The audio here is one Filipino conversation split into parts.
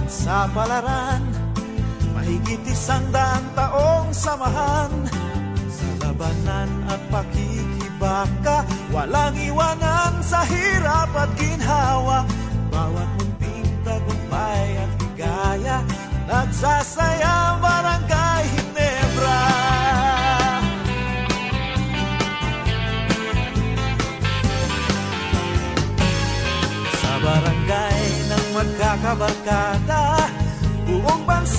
Ganon sa palaran Mahigit isang daang taong samahan. Sa labanan at pakikibaka Walang iwanan sa hirap at ginhawa. Bawat munting tagumpay at higaya Nagsasayang barangay Hinebra Sa barangay ng magkakabarkada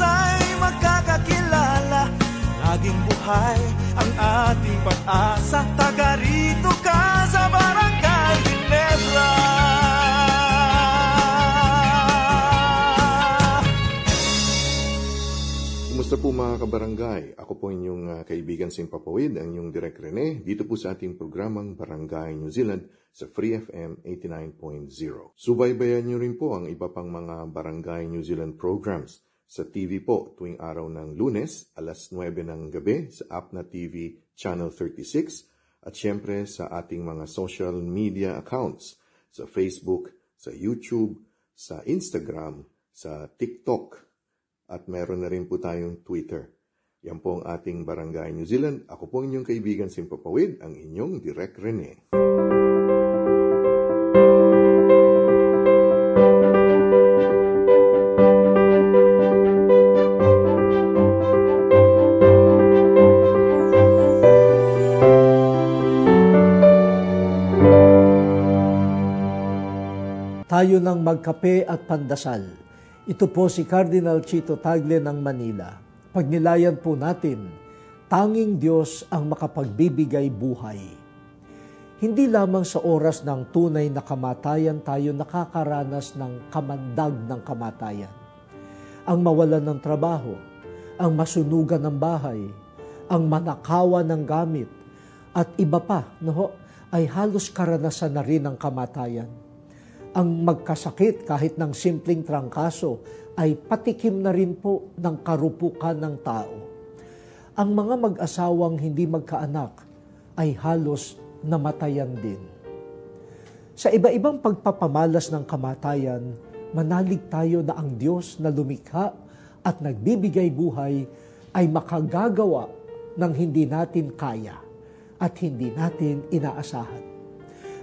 sa'y magkakakilala Laging buhay ang ating pag-asa Taga rito ka sa Barangay Ginebra Kumusta po mga kabarangay? Ako po inyong uh, kaibigan Simpapawid, ang inyong Direk Rene, dito po sa ating programang Barangay New Zealand sa Free FM 89.0. Subaybayan niyo rin po ang iba pang mga Barangay New Zealand programs sa TV po tuwing araw ng lunes, alas 9 ng gabi sa Apna TV Channel 36 at syempre sa ating mga social media accounts sa Facebook, sa YouTube, sa Instagram, sa TikTok at meron na rin po tayong Twitter. Yan po ang ating Barangay New Zealand. Ako po inyong kaibigan Simpapawid, ang inyong Direk Rene. Tayo ng magkape at pandasal. Ito po si Cardinal Chito Tagle ng Manila. Pagnilayan po natin, tanging Diyos ang makapagbibigay buhay. Hindi lamang sa oras ng tunay na kamatayan tayo nakakaranas ng kamandag ng kamatayan. Ang mawalan ng trabaho, ang masunugan ng bahay, ang manakawa ng gamit, at iba pa no, ay halos karanasan na rin ng kamatayan ang magkasakit kahit ng simpleng trangkaso ay patikim na rin po ng karupukan ng tao. Ang mga mag-asawang hindi magkaanak ay halos namatayan din. Sa iba-ibang pagpapamalas ng kamatayan, manalig tayo na ang Diyos na lumikha at nagbibigay buhay ay makagagawa ng hindi natin kaya at hindi natin inaasahan.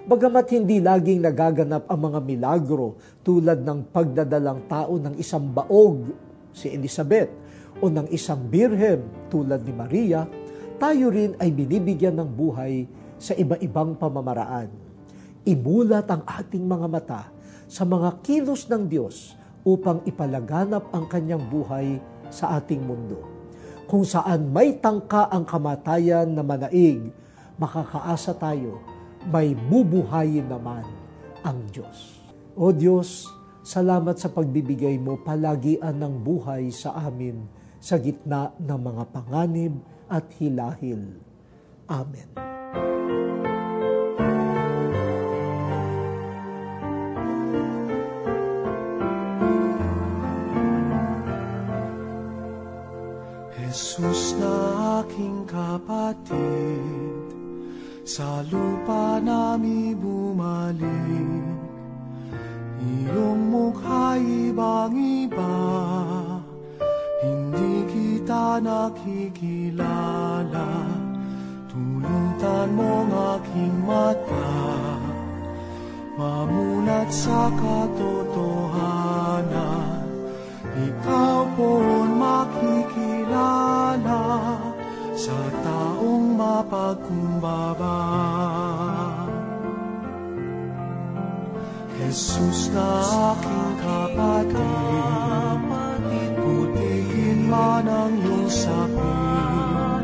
Bagamat hindi laging nagaganap ang mga milagro tulad ng pagdadalang tao ng isang baog, si Elizabeth, o ng isang birhen tulad ni Maria, tayo rin ay binibigyan ng buhay sa iba-ibang pamamaraan. Imulat ang ating mga mata sa mga kilos ng Diyos upang ipalaganap ang kanyang buhay sa ating mundo. Kung saan may tangka ang kamatayan na manaig, makakaasa tayo may bubuhayin naman ang Diyos. O Diyos, salamat sa pagbibigay mo palagian ng buhay sa amin sa gitna ng mga panganib at hilahil. Amen. Jesus na aking kapatid, sa lupa nami bumalik. Iyong mukha'y ibang-iba Hindi kita nakikilala. Tulutan mong aking mata Mamulat sa katotohanan. Ikaw po'y makikilala sa taong mapagkumbaba. Jesus na aking kapatid, putihin man ang iyong sapin,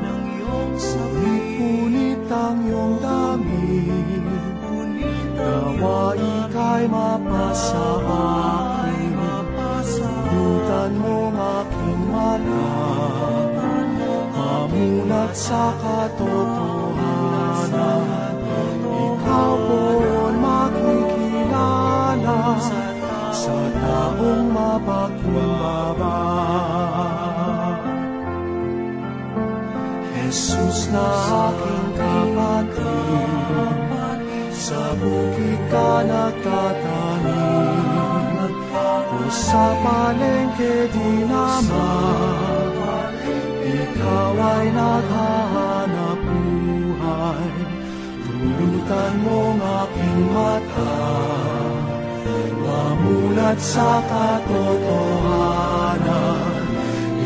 punit-punit ang iyong damit, nawa ika'y mapasa sa katotohanan. Ikaw po'y makikilala Sa taong mapagkumbaba Jesus na aking kapatid Sa bukid ka nagtatanim. O sa palengke di naman ikaw ay naghahanap buhay Tulutan mong aking mata. Mamulat sa katotohanan.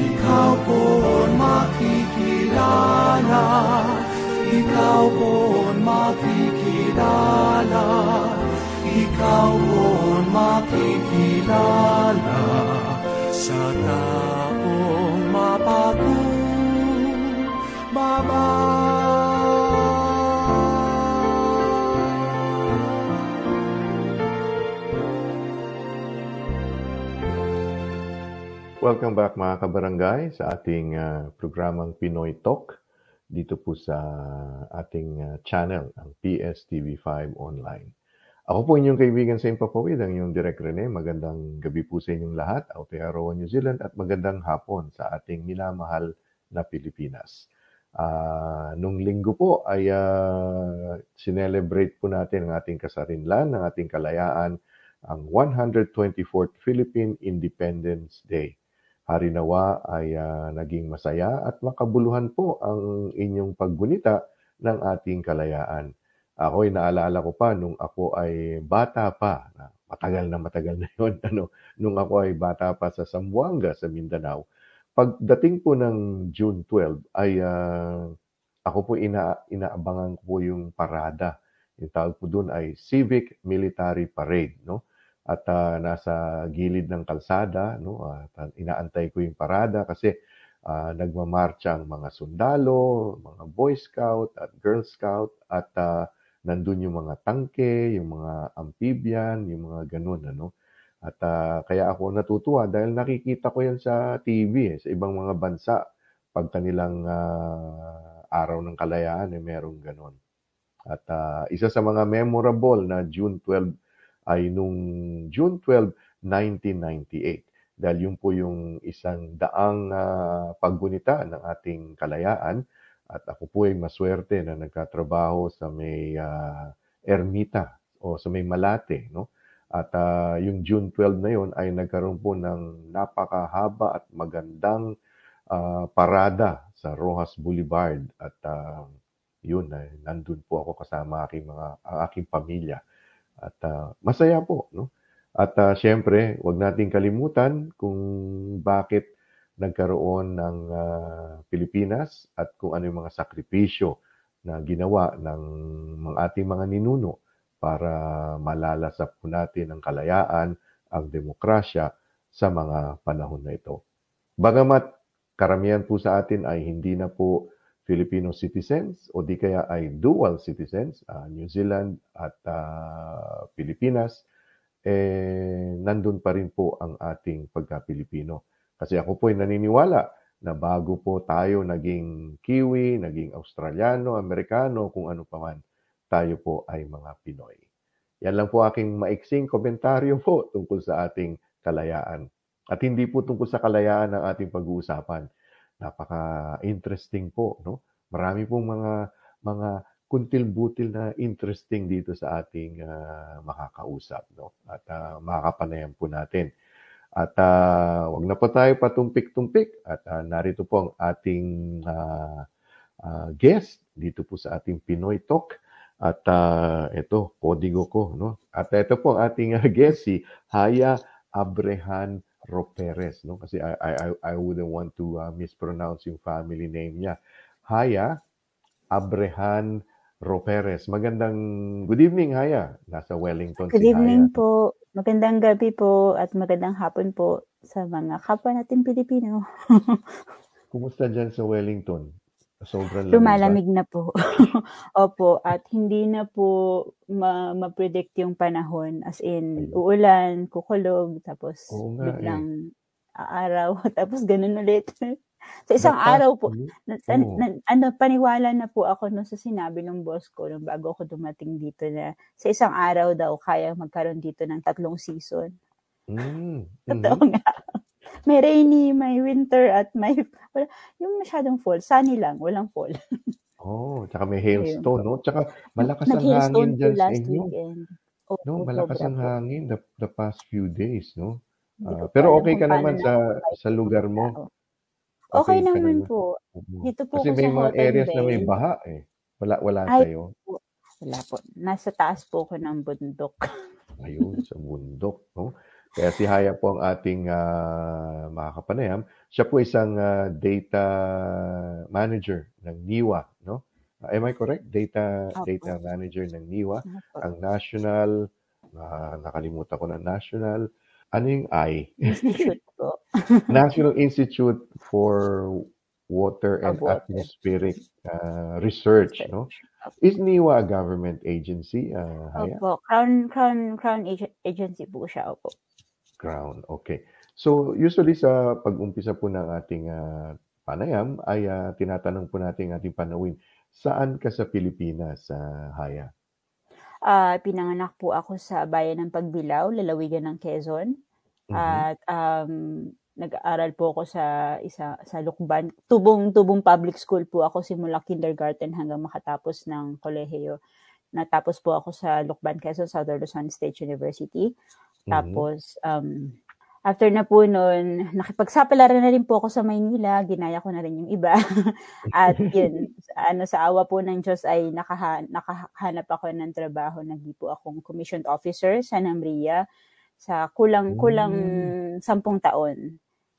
Ikaw po'y makikilala. Ikaw po'y makikilala. Ikaw po'y makikilala. Sa taong Baba. Welcome back mga kabarangay sa ating uh, programang Pinoy Talk dito po sa ating uh, channel, ang PSTV5 Online. Ako po inyong kaibigan sa Impapawid, ang inyong Direk Rene. Magandang gabi po sa inyong lahat, Aotearoa, New Zealand, at magandang hapon sa ating minamahal na Pilipinas. Uh, nung linggo po ay uh, sinelebrate po natin ang ating kasarinlan, ang ating kalayaan, ang 124th Philippine Independence Day. Hari nawa ay uh, naging masaya at makabuluhan po ang inyong paggunita ng ating kalayaan. Ako'y naalala ko pa nung ako ay bata pa, matagal na matagal na yon ano, nung ako ay bata pa sa Zamboanga sa Mindanao. Pagdating po ng June 12 ay uh, ako po ina, inaabangan ko po yung parada. Yung tawag po doon ay Civic Military Parade, no? At uh, nasa gilid ng kalsada, no? At uh, inaantay ko yung parada kasi uh, nagmamarcha ang mga sundalo, mga Boy Scout at Girl Scout at uh, nandun yung mga tangke, yung mga amphibian, yung mga ganun, ano. At uh, kaya ako natutuwa dahil nakikita ko yan sa TV, eh, sa ibang mga bansa. Pag kanilang uh, araw ng kalayaan, eh, merong ganun. At uh, isa sa mga memorable na June 12 ay nung June 12, 1998. Dahil yun po yung isang daang uh, paggunita ng ating kalayaan at ako po ay maswerte na nagkatrabaho sa may uh, Ermita o sa may Malate. No? At uh, yung June 12 na yon ay nagkaroon po ng napakahaba at magandang uh, parada sa Rojas Boulevard. At uh, yun, ay nandun po ako kasama aking mga, aking pamilya. At uh, masaya po. No? At uh, syempre, wag nating kalimutan kung bakit nagkaroon ng uh, Pilipinas at kung ano yung mga sakripisyo na ginawa ng mga ating mga ninuno para malalasap po natin ang kalayaan, ang demokrasya sa mga panahon na ito. Bagamat karamihan po sa atin ay hindi na po Filipino citizens o di kaya ay dual citizens, uh, New Zealand at uh, Pilipinas, eh, nandun pa rin po ang ating pagka-Pilipino. Kasi ako po ay naniniwala na bago po tayo naging Kiwi, naging Australiano, Amerikano, kung ano pa man, tayo po ay mga Pinoy. Yan lang po aking maiksing komentaryo po tungkol sa ating kalayaan. At hindi po tungkol sa kalayaan ang ating pag-uusapan. Napaka-interesting po, no? Marami pong mga mga kuntil-butil na interesting dito sa ating uh, makakausap, no? At uh, makakapanayan po natin. At uh, wag na po tayo patumpik-tumpik at uh, narito po ang ating uh, uh, guest dito po sa ating Pinoy Talk. At uh, ito, kodigo ko. No? At ito po ating uh, guest, si Haya Abrehan Roperes. No? Kasi I, I, I wouldn't want to uh, mispronounce yung family name niya. Haya Abrehan Roperes. Magandang good evening, Haya. Nasa Wellington good si evening Haya. po. Magandang gabi po at magandang hapon po sa mga kapwa natin Pilipino. Kumusta dyan sa Wellington? Sobrang lamig Lumalamig na po. Opo, at hindi na po ma- ma-predict yung panahon. As in, uulan, kukulog, tapos Oo nga, biglang eh. aaraw, tapos ganun ulit. Sa isang Dapat, araw po, na, oh. na, ano, paniwala na po ako no sa sinabi ng boss ko nung bago ako dumating dito na sa isang araw daw kaya magkaroon dito ng tatlong season. Mm. Totoo mm-hmm. nga. May rainy, may winter, at may, wala, yung masyadong fall, sunny lang, walang fall. oh, tsaka may hailstone, no? Tsaka malakas ang hangin dyan sa inyo. Weekend. Oh, no, malakas ang hangin the, the past few days, no? Uh, pero okay ka naman sa sa lugar mo. Okay naman po. Dito po Kasi may mga areas na may baha eh. Wala, wala Ay, sa'yo. Po, wala po. Nasa taas po ko ng bundok. Ayun, sa bundok. No? Kaya si Haya po ang ating uh, makakapanayam. Siya po isang uh, data manager ng NIWA. No? Uh, am I correct? Data Opo. data manager ng NIWA. Opo. Ang national, uh, nakalimutan ko na national, ano yung I? Institute po. National Institute for Water and Water. Atmospheric uh, Research, no? Is NIWA a government agency, uh, Haya? Opo. Crown, Crown, Crown Agency po siya, opo. Crown, okay. So, usually sa pag-umpisa po ng ating uh, panayam, ay uh, tinatanong po natin ating panawin, saan ka sa Pilipinas, uh, Haya? Ah, pinanganak po ako sa bayan ng Pagbilao, lalawigan ng Quezon. Mhm. At um, nag-aaral po ako sa isa sa Lukban. Tubong tubong public school po ako simula kindergarten hanggang makatapos ng kolehiyo. Natapos po ako sa Lukban, Quezon, Southern Luzon State University. Mhm. Tapos um, after na po noon, nakipagsapalaran na rin po ako sa Maynila, ginaya ko na rin yung iba. At yun, sa- ano sa awa po ng Diyos ay nakaha, nakahanap ako ng trabaho, nagdi po akong commissioned officer sa Namria sa kulang-kulang sampung taon.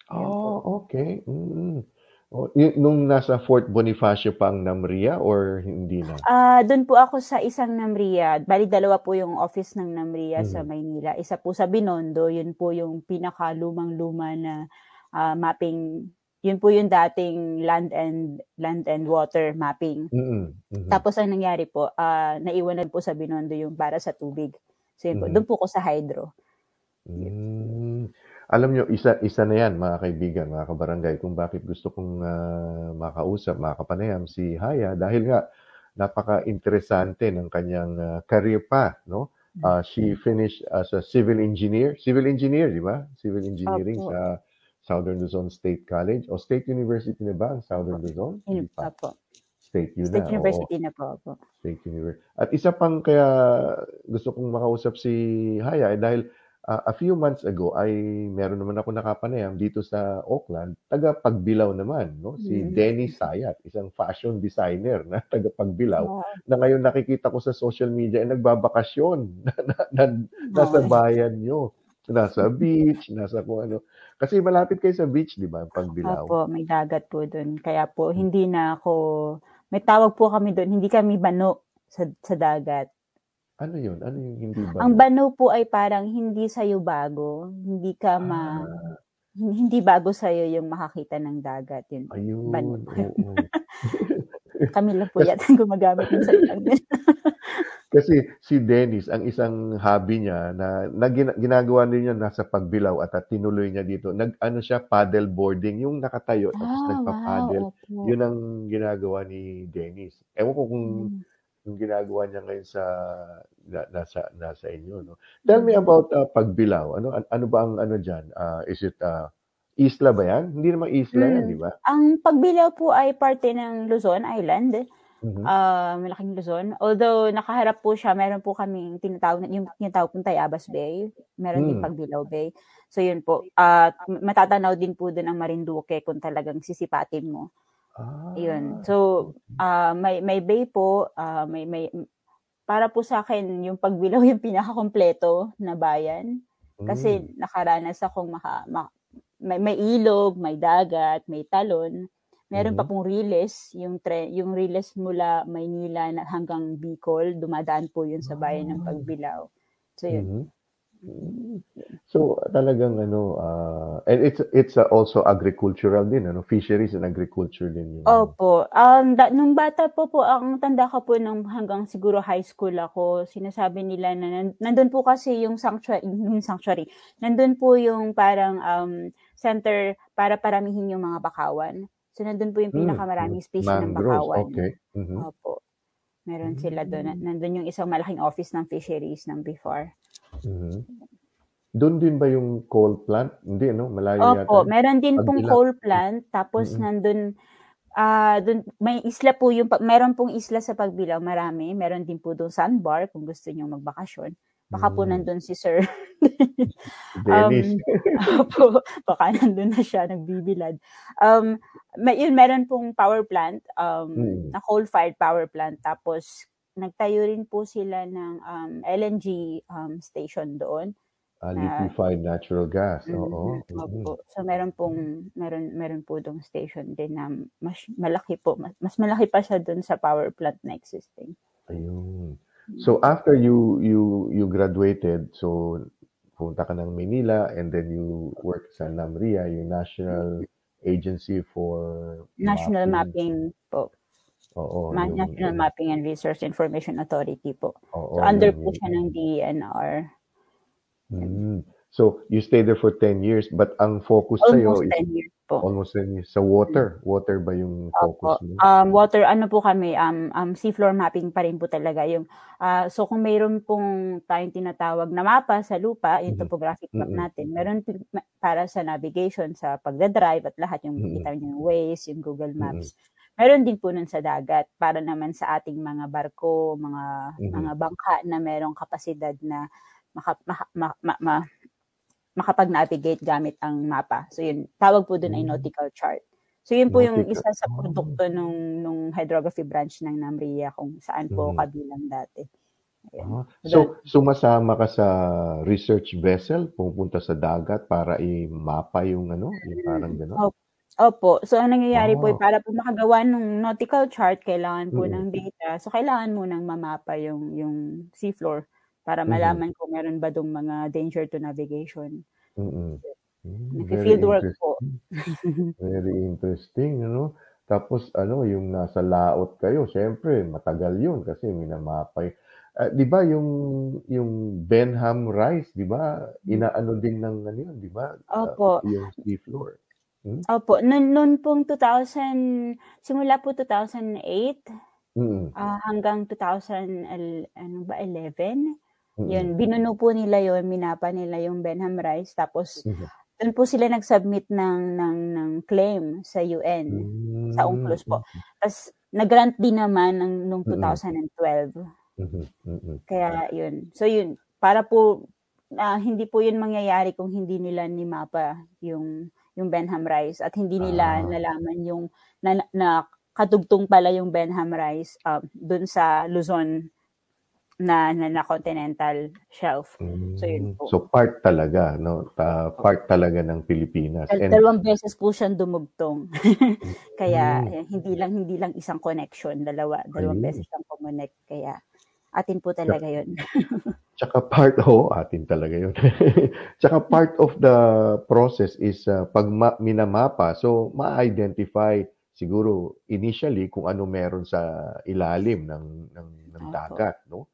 Po. Oh, okay. Mm. Oh, y- nung nasa Fort Bonifacio pa ang Namria or hindi na? Ah, doon po ako sa isang Namria. Bali dalawa po yung office ng Namria sa Mhm. Maynila. Isa po sa Binondo, yun po yung pinakalumang-luma na ah, mapping. Yun po yung dating land and land and water mapping. Mm-mm. Mhm. Tapos ang nangyari po, ah, naiwanan po sa Binondo yung para sa tubig. So yun po, Mhm. doon po ko sa hydro. Mm. Alam nyo, isa, isa na yan, mga kaibigan, mga kabarangay, kung bakit gusto kong ah, makausap, makapanayam si Haya, dahil nga, napaka-interesante ng kanyang ah, career path, no? Ah, she finished as a civil engineer. Civil engineer, di ba? Civil engineering Opo. sa Southern Luzon State College. O State University na ba ang Southern Luzon? Yun Hindi pa. po. State yun State na, oo. University na po ako. State University. At isa pang kaya gusto kong makausap si Haya eh, dahil ah, a few months ago ay meron naman ako nakapanayam dito sa Auckland, taga Pagbilao naman, no? Si Mm. Denny Sayat, isang fashion designer na taga Pagbilao Wow. na ngayon nakikita ko sa social media ay nagbabakasyon na, na, na- nasa bayan nyo. Nasa beach, nasa kung ano. Kasi malapit kayo sa beach, di ba? ang Pagbilao. Opo, may dagat po doon. Kaya po, hindi na ako, may tawag po kami doon, hindi kami bano sa, sa dagat. Ano yun? Ano yung hindi ba? Ang bano po ay parang hindi sa'yo bago, hindi ka ma, Ah. hindi bago sa'yo yung makakita ng dagat. Yun. Ayun, Bano. oo. Kami lang po yata gumagamit ng salitang yun. Kasi si Dennis, ang isang hobby niya na, na gina- ginagawa niya nasa pagbilaw at, at tinuloy niya dito. Nag ano siya paddle boarding, yung nakatayo tapos Ah, wow, nagpa-paddle. opo. Yun ang ginagawa ni Dennis. Ewan ko kung Mm. Yung ginagawa niya ngayon sa na, nasa nasa inyo, no. Tell me Mm. about uh, pagbilaw. Ano an- ano ba ang ano diyan? Uh, is it uh, isla ba yan? Hindi naman isla yan, Mm. di ba? Ang Pagbilao po ay parte ng Luzon Island. Ah, malaking Luzon. Although nakaharap po siya, meron po kaming tinatawag na yung tinatawag pong Tayabas Bay. Meron din Mm. Pagbilao Bay. So yun po. At matatanaw din po doon ang Marinduque kung talagang sisipatin mo. Ah, Yun. So ah may may bay po, ah, may may para po sa akin yung Pagbilao yung pinakakompleto na bayan kasi mm. nakaranas akong maka, ma- may, may ilog, may dagat, may talon. Meron pa Mhm. pong Riles, yung tre, yung Riles mula Maynila hanggang Bicol, dumadaan po yun sa bayan ng Ah. Pagbilao. So yun. Mhm. So talagang ano ah, and it's it's uh, also agricultural din ano fisheries and agriculture din ano. Opo. Um, da, nung bata po po, ang tanda ko po nung hanggang siguro high school ako, sinasabi nila na nan- nandun po kasi yung sanctuary, yung sanctuary, nandun po yung parang um, center para paramihin yung mga bakawan. So nandun po yung Mm, pinakamaraming species ng Mangroves, bakawan. okay. Mhm. Opo. Meron sila doon. Mm. Nandun yung isang malaking office ng fisheries ng before. Mhm. Doon din ba yung coal plant? Hindi no, malayo yata. Opo, meron din pong Pagbilao. coal plant. Tapos Mm-mm. nandun, ah dun, may isla po yung, pa- meron pong isla sa Pagbilao, marami. Meron din po doon sandbar kung gusto niyo magbakasyon. Baka po Mm. nandun si Sir. Dennis. Um, opo, baka nandun na siya, nagbibilad. Um, may, yun, meron pong power plant, um, Mm. na coal-fired power plant. Tapos, nagtayo rin po sila ng um, LNG um, station doon. Ah, liquefied natural gas. Oo. Mhm, Mhm. Opo. So meron pong meron meron po dong station din na mas malaki po, mas, mas malaki pa siya doon sa power plant na existing. Ayun. So after you you you graduated, so punta ka ng Manila and then you worked sa NAMRIA, yung National Agency for National Mapping po. Oo, Ma- yung- National Mapping and Resource Information Authority po. Oo, So under yun, po siya ng DENR. Mm. So you stayed there for 10 years but ang focus sa'yo Almost is 10 years. po. Almost in, sa water. Water ba yung focus Opo. mo? Um, water, ano po kami, um, um, seafloor mapping pa rin po talaga. Yung, uh, so kung mayroon pong tayong tinatawag na mapa sa lupa, yung Mhm. topographic map natin, meron para sa navigation, sa pagdadrive at lahat, yung Mm-mm. kita yung Waze, yung Google. Maps. Meron din po nun sa dagat para naman sa ating mga barko, mga Mhm. mga bangka na merong kapasidad na maka, maka, ma, ma, ma- makapag-navigate gamit ang mapa. So yun, tawag po doon ay Mm. nautical chart. So yun po yung isa sa produkto nung nung hydrography branch ng NAMRIA kung saan po Mhm. kabilang dati. Ayun. Ah, so, sumasama ka sa research vessel, pupunta sa dagat para i-mapa yung ano, yung parang gano'n? Opo. Opo. So ang nangyayari po ay Ah. para po makagawa ng nautical chart, kailangan po Mm. ng data. So kailangan mo nang mamapa yung yung seafloor para Mhm. malaman kung meron ba dong mga danger to navigation. Mm, very Nagfi-field work po. interesting. Very interesting, ano? Tapos ano, yung nasa laot kayo, siyempre matagal yun kasi minamapa y ah, 'di ba yung yung Benham Rice, 'di ba, inaano din ng ano yun, 'di ba, ah, Opo. yung seafloor? Hmm? Opo, nun nun pong 2000 simula po 2008, Mm. ah, hanggang 2000 el ano ba, 11? Yun, Mm. binuno po nila yun, minapa nila yung Benham Rice tapos Mhm. dun po sila nag-submit ng ng ng claim sa UN, sa Hmm, UNCLOS po. mhm. Tas nag-grant din naman ng nung Mm. 2012. Mhm, mm. Kaya yun. So yun, para po ah, hindi po yun mangyayari kung hindi nila nimapa yung yung Benham Rice at hindi nila Ah. nalaman yung na, na katugtong pala yung Benham Rice um, dun sa Luzon na, na, na continental shelf. So yun Hmm, po. so part talaga 'no, ta part talaga ng Pilipinas Dal- and dalawang beses po siyang dumugtong. Kaya Hmm. eh, hindi lang hindi lang isang connection, dalawa, dalawang Ayun. beses siyang kumonect. Kaya atin po talaga yun. Tsaka part oo, atin talaga yun. Tsaka part of the process is, ah, 'pag ma minamapa, so ma-identify siguro initially kung ano meron sa ilalim ng ng ng dagat 'no?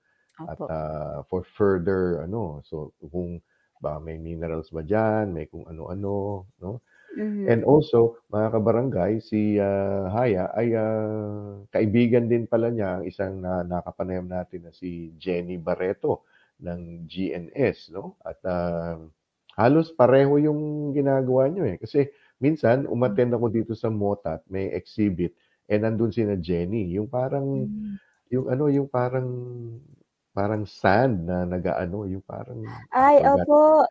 At, ah, for further ano, so kung ba may minerals ba diyan, may kung ano-ano 'no? Mhm. And also, mga kabarangay, si, ah, Haya ay, ah, kaibigan din pala niya ang isang na nakapanayam natin na si Jenny Barreto ng GNS 'no? At, ah, halos pareho yung ginagawa niyo, eh. Kasi minsan umattend ako dito sa MOTAT, may exhibit, eh, nandun sina Jenny, yung parang Hmm. yung ano, yung parang parang sand na nag-aano, yung parang Ay, opo.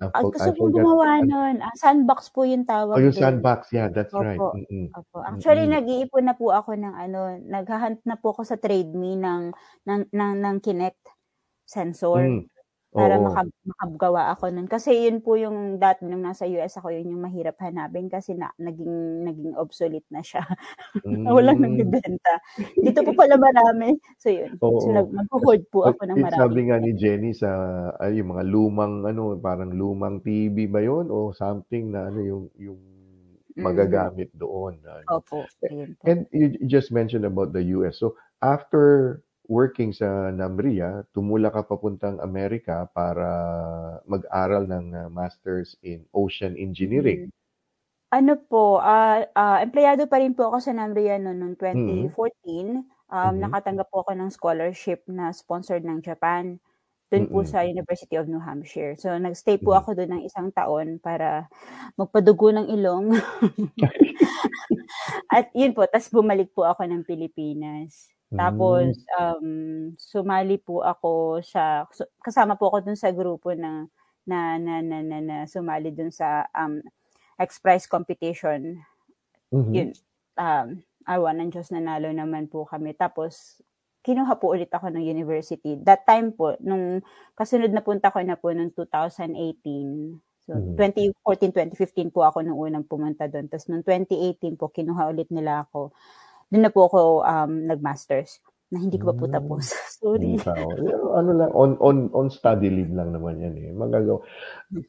I Ah, for gusto I kong forgot gumawa ano nun. Ah, sandbox po yung Oh, tawag yung dun. sandbox, yeah, that's right. Opo. Mm. Opo. Actually, Mm. nag-iipon na po ako ng ano, nagha-hunt na po ako sa Trade Me ng ng ng ng Kinect sensor Hmm, para oo. maka makagawa ako nun. Kasi yun po yung dati nung nasa US ako, yun yung mahirap hanapin kasi na naging naging obsolete na siya. Walang Hmm. nagbebenta. Dito po pala marami. So yun. So Oo. nag magho-hoard po ako ng yung maraming sabi nga ni. Jenny sa ay yung mga lumang ano, parang lumang TV ba yun o something na ano yung yung Mhm. magagamit doon ano. Opo, ayun po. And you just mentioned about the US. So, after working sa NAMRIA, tumulak ka papuntang Amerika para mag-aral ng, ah, Masters in Ocean Engineering. Hmm. Ano po, ah, ah, empleyado pa rin po ako sa NAMRIA nung Mm. 2014. Um, Mhm. nakatanggap po ako ng scholarship na sponsored ng Japan, do'n po Mm. sa University of New Hampshire. So, nag-stay po ako do'n ng isang taon para magpadugo ng ilong. At yun po, ta's bumalik po ako ng Pilipinas. Tapos, Hmm. um, sumali po ako sa su kasama po ako do'n sa grupo na na na na na na sumali do'n sa, um, X-Prize competition. Mhm. Yun, um, awa ng Diyos nanalo naman po kami. Tapos kinuha po ulit ako ng university. That time po, nung kasunod na punta ko na po nung 2018. So, Mhm. 2014, 2015 po ako nung unang pumunta do'n. Ta's nung 2018 po, kinuha ulit nila ako. Do'n na po ako, um, nag-masters na hindi ko pa po Hmm. tapos. Sorry. Ikaw, ano lang, on on on study leave lang naman yan, eh, magagawa.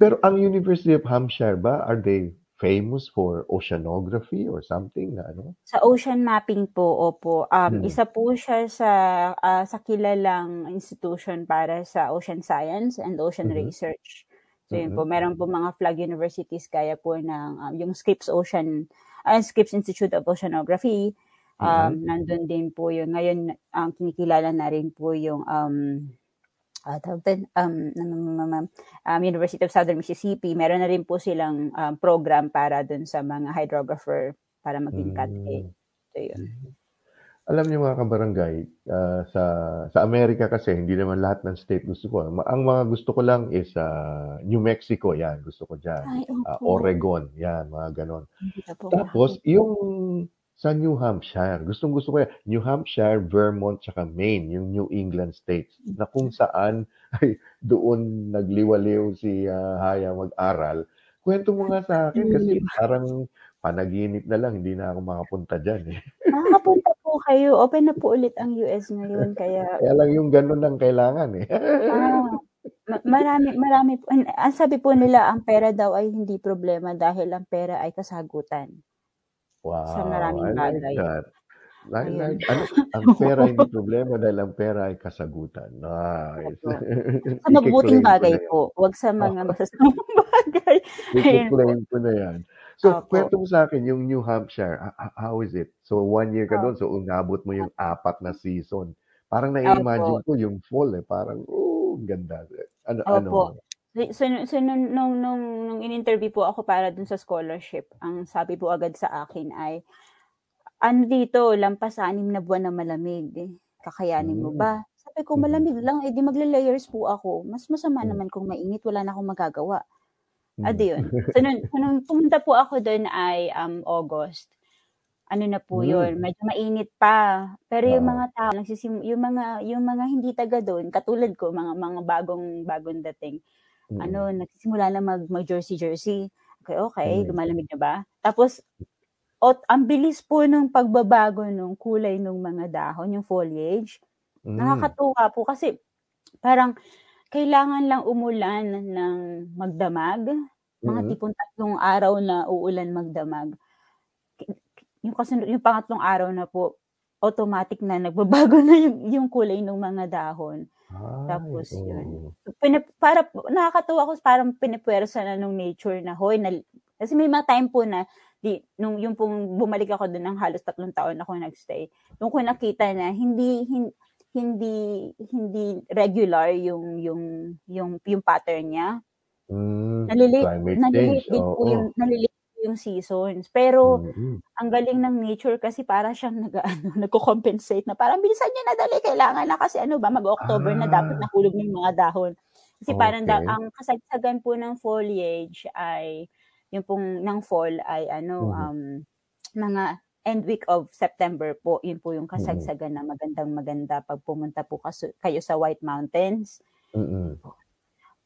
Pero ang University of Hampshire ba, are they famous for oceanography or something na ano? Sa ocean mapping po, opo. Um, Hmm. isa po siya sa, ah, sa kilalang institution para sa ocean science and ocean Mhm. research. So yun po, meron po mga flag universities kaya po ng um, yung Scripps Ocean, uh, Scripps Institute of Oceanography, um, Mhm. nandun din po yung, ngayon ang kinikilala na rin po yung um, uh, tawag um, um, um, University of Southern Mississippi, meron na rin po silang um, program para dun sa mga hydrographer para maging cat. Mm. So yun. Alam niyo mga kabarangay, ah, sa sa Amerika kasi hindi naman lahat ng state gusto ko. Ang mga gusto ko lang is ah, New Mexico, yan, gusto ko diyan. Ay, opo. Oregon, yan, mga ganon. Tapos yung sa New Hampshire, gustong gusto ko yan. New Hampshire, Vermont, tsaka Maine, yung New England states, na kung saan ay doon nagliwaliw si ah, Haya mag-aral. Kwento mo nga sa akin kasi parang panaginip na lang, hindi na ako makapunta dyan eh. Makakapunta po kayo. Open na po ulit ang US ngayon. Kaya, Kaya lang yung ganun lang kailangan eh. ah, ma- marami, marami. Ang ang sabi po nila, ang pera daw ay hindi problema dahil ang pera ay kasagutan. Sa Wow, maraming I like bagay. that. I Ayun. like, ano, ang pera hindi problema dahil ang pera ay kasagutan. Nice. Opo. Sa mabuting bagay po. Huwag sa mga masasamang bagay. Ikiklaim ko na yan. So, Opo. kwento mo sa akin, yung New Hampshire, how is it? So, one year ka doon, so umabot mo yung apat na season. Parang na-imagine ko yung fall eh. Parang, oh, ganda. Ano, ano? Opo. So, so, so nung, nung, nung, nung in-interview po ako para dun sa scholarship, ang sabi po agad sa akin ay, ano dito, lampas sa anim na buwan na malamig. Kakayanin mo ba? Sabi ko, Mhm. malamig lang, edi magle-layers po ako. Mas masama Mm. naman kung mainit, wala na akong magagawa. Mm. Adi yun. So, nung, so, nung pumunta po ako doon ay um, August. Ano na po Mm. yun, medyo mainit pa. Pero yung mga tao, yung mga, yung mga hindi taga doon, katulad ko, mga, mga bagong, bagong dating, Mm. ano, nagsisimula na mag, mag jersey jersey. Okay, okay, Mm. lumalamig na ba? Tapos, ot, ang bilis po nung pagbabago nung kulay ng mga dahon, yung foliage. Mm. Nakakatuwa po kasi parang kailangan lang umulan ng magdamag. Mga Mm. tipong tatlong araw na uulan magdamag. Yung, kasunod, yung pangatlong araw na po, automatic na nagbabago na yung, yung kulay ng mga dahon. Ay, Tapos oo. yun. Pinip, para, nakakatuwa ko, parang pinipwersa na nung nature na, hoy, na, kasi may mga time po na, di, nung, yung pong bumalik ako doon ng halos tatlong taon ako nagstay, nung ko nakita na hindi, hin, hindi, hindi regular yung, yung, yung, yung pattern niya. Mm. Nalilate, Climate nalilate change. Oo. po yung, nalilate yung seasons. Pero, Mm. ang galing ng nature kasi para siyang nag, ano, nagko-compensate na parang bilisan niya na dali, kailangan na kasi ano ba, mag-October na dapat Ah. nahulog na yung mga dahon. Kasi parang da, Okay. ang kasagsagan po ng foliage ay, yung pong ng fall ay ano, Mhm. um, mga end week of September po, yun po yung Mm-hmm. kasagsagan na magandang maganda pag pumunta po kaso, kayo sa White Mountains Mm-mm.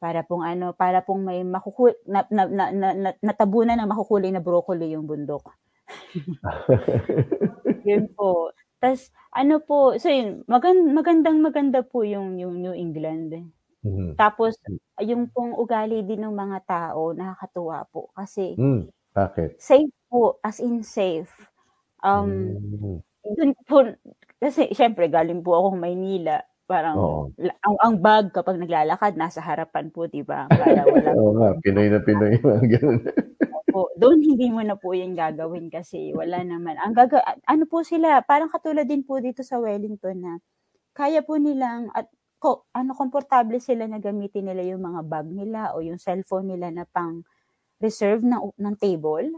Para pong ano, para pong may makukul na, na, na, na, na- natabunan ng makukulay na broccoli yung bundok. yun po. Tapos, ano po, so yun, magand, magandang maganda po yung, yung New England. Mhm. Tapos, yung pong ugali din ng mga tao, nakakatuwa po. Kasi, Mm. Bakit? safe po, as in safe. Um, Mm. dun po, kasi syempre galing po akong Maynila. Parang, Oo. la- ang, ang bag kapag naglalakad, nasa harapan po, di ba? Para wala Oo nga, Pinoy na Pinoy. mga ganun. po. Doon hindi mo na po yan gagawin kasi wala naman. Ang gaga ano po sila, parang katulad din po dito sa Wellington na kaya po nilang at ko, ano komportable sila na gamitin nila yung mga bag nila o yung cellphone nila na pang reserve ng ng table.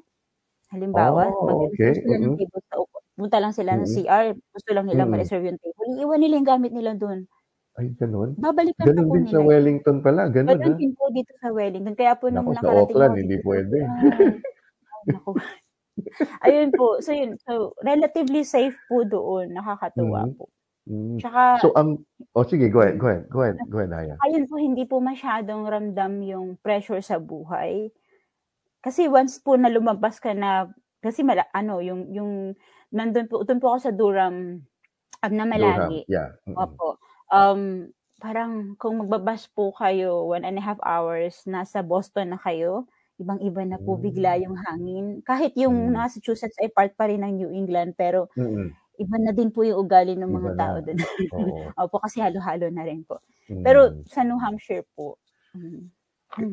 Halimbawa, Oh, mag-reserve okay. sila ng Mm-mm. table sa upo. Punta lang sila ng Mm-mm. CR, gusto lang nila Mm-mm. ma-reserve yung table. Iiwan nila yung gamit nila doon. Ay, ganun. Babalikan Ganun din sa nila. Wellington pala. Ganun, Ganun ha? din po dito sa Wellington. Kaya po nung Naku, sa nakarating Auckland, ako hindi pwede. ay, ay, naku. Ayun po. So yun. So relatively safe po doon. Nakakatuwa Mhm. po. Mm. Tsaka So, ang... Oh, sige, go ahead, go ahead, go ahead, go ahead, Haya. ayun po hindi po masyadong ramdam yung pressure sa buhay. Kasi once po na lumabas ka na kasi mala, ano yung yung nandun po doon po ako sa Durham na Durham, yeah. Mm-mm. Opo. Um, parang kung magbabas po kayo one and a half hours, nasa Boston na kayo, ibang-iba na po bigla Mm. yung hangin. Kahit yung Mm. Massachusetts ay part pa rin ng New England, pero Mm-mm. iba na din po yung ugali ng mga tao doon. Oo. Opo, kasi halo-halo na rin po. Pero Mm. sa New Hampshire po, mm.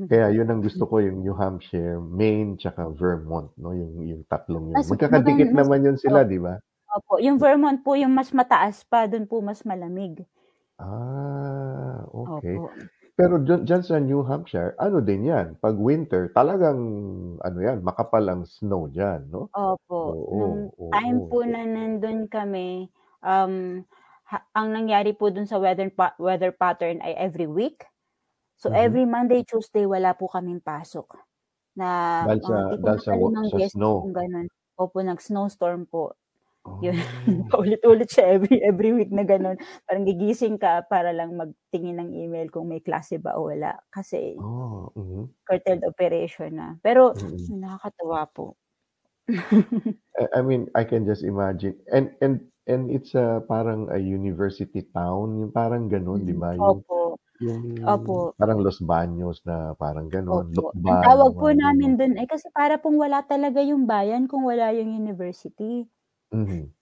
Kaya yun ang gusto ko, yung New Hampshire, Maine, tsaka Vermont, no? Yung, yung tatlong yun. Mas Magkakadikit mas naman yun sila, di ba? opo, yung Vermont po yung mas mataas pa, dun po mas malamig. Ah, okay. Opo. Pero dyan, dyan sa New Hampshire, ano din yan? Pag winter, talagang, ano yan, makapal ang snow dyan, no? Opo, Oo, nung time oo. po na nandun kami, um, ha ang nangyari po dun sa weather pa weather pattern ay every week. So, Mhm. every Monday, Tuesday wala po kaming pasok. Na Dahil sa, tipong dahil sa, sa snow. pong gano'n. Opo, nag-snowstorm po. Yun, Oh. paulit-ulit siya every every week na gano'n. Parang gigising ka para lang magtingin ng email kung may klase ba o wala. Kasi Oh, mhm. curtailed operation na. Pero Mm. nakakatuwa po. I mean, I can just imagine. And and and it's a parang a university town, yung parang gano'n, di Mm, ba? Yung opo. Yung Opo. parang Los Baños na parang gano'n, Opo. Ang Lukban, tawag po mga namin gano'n. dun ay kasi para pong wala talaga yung bayan kung wala yung university. Mhm.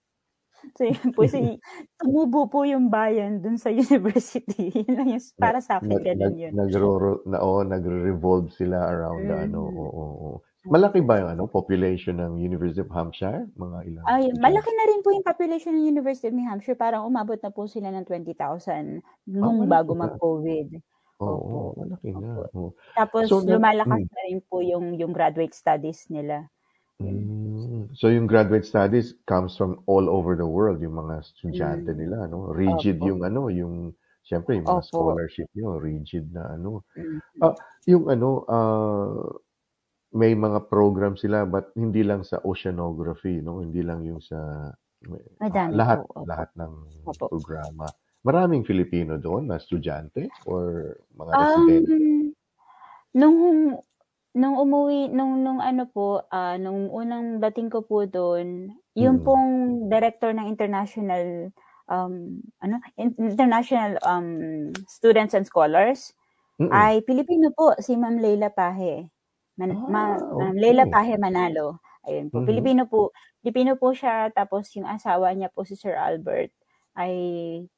So, yun po si tumubo po yung bayan dun sa university. Yun lang yung Na, para sa'kin nag, nag, yun. nagroro, na, oh, nagre-revolve sila around the ano, Mm. oo, oo. Malaki ba yung ano, population ng University of Hampshire? Mga ilang Ay, malaki na rin po yung population ng University of New Hampshire. Parang umabot na po sila ng 20,000 Ah, nung malaki bago na. mag-COVID. Oo, Opo. malaki na. Oo. Tapos So, lumalakas mm, na rin po yung yung graduate studies nila. Mm, so yung graduate studies comes from all over the world, yung mga estudyante Mm. nila, no? Rigid Opo. yung ano, yung, siyempre, yung mga Opo. scholarship nyo, rigid na ano. Mm. Ah, yung ano, ah, may mga program sila but hindi lang sa oceanography, no? Hindi lang yung sa Madami lahat po. Lahat ng Opo. programa. Maraming Filipino doon na estudyante or mga residente. Um, nung nung umuwi nung nung ano po, ah, nung unang dating ko po dun, yung Mm. pong director ng international um, ano, in- international um, students and scholars Mm. ay Pilipino po, si Ma'am Leila Pahe. Man, ma, Ah, Leila okay. Pahe Manalo. Ayun po. Mhm. Pilipino po. Pilipino po siya tapos yung asawa niya po si Sir Albert ay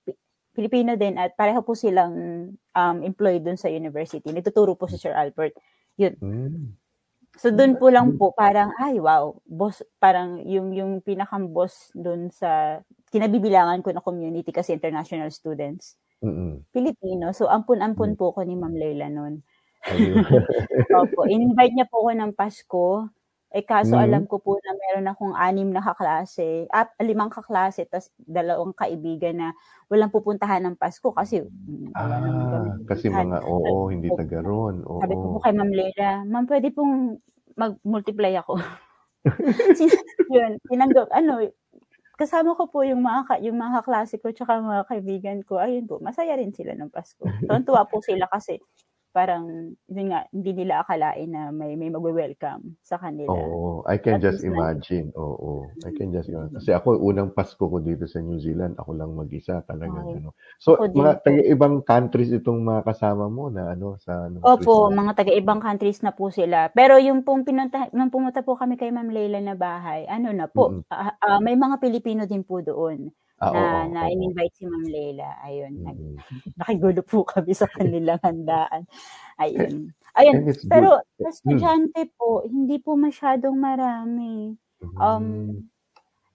Pi- Pilipino din at pareho po silang um, employed dun sa university. Nagtuturo po si Sir Albert. Yun. Mm. So doon po lang Mm. po parang ay wow, boss parang yung yung pinakang boss doon sa kinabibilangan ko na community kasi international students. Mm. Pilipino. So ampun-ampun Mm. po ko ni Ma'am Leila noon. Opo, in-invite niya po ako ng Pasko. Eh kaso Mhm. alam ko po na meron akong anim na kaklase, at limang kaklase, tas dalawang kaibigan na walang pupuntahan ng Pasko kasi wala naman kami Ah, kasi pupuntahan. mga oo, hindi Opo. taga roon. Sabi ko po Oo. kay Ma'am Leila, Ma'am, pwede pong mag-multiply ako. Yun, tinanggap, ano, kasama ko po yung mga, ka- yung mga kaklase ko tsaka mga kaibigan ko. Ayun po, masaya rin sila ng Pasko. Tuwan-tuwa po sila kasi parang, yun nga, hindi nila akalain na may, may magwe-welcome sa kanila. Oo, I can At just least na, imagine. Oo, I can just imagine. Kasi ako, unang Pasko ko dito sa New Zealand, ako lang mag-isa talagang ay, ano. So, ako mga taga-ibang countries itong mga kasama mo na ano, sa anong Opo, Christmas. mga taga-ibang countries na po sila. Pero yung pong pinunta, nung pumunta po kami kay Ma'am Leila na bahay, ano na po, Mm-mm. ah, ah, may mga Pilipino din po doon Ah, na, oo, na oo. in-invite si Ma'am Leila. Ayun, nag, Mm-mm. nakigulo po kami sa kanilang handaan. Ayun. Ayun, And it's good. pero sa Mm. estudyante po, hindi po masyadong marami. Um, Mm.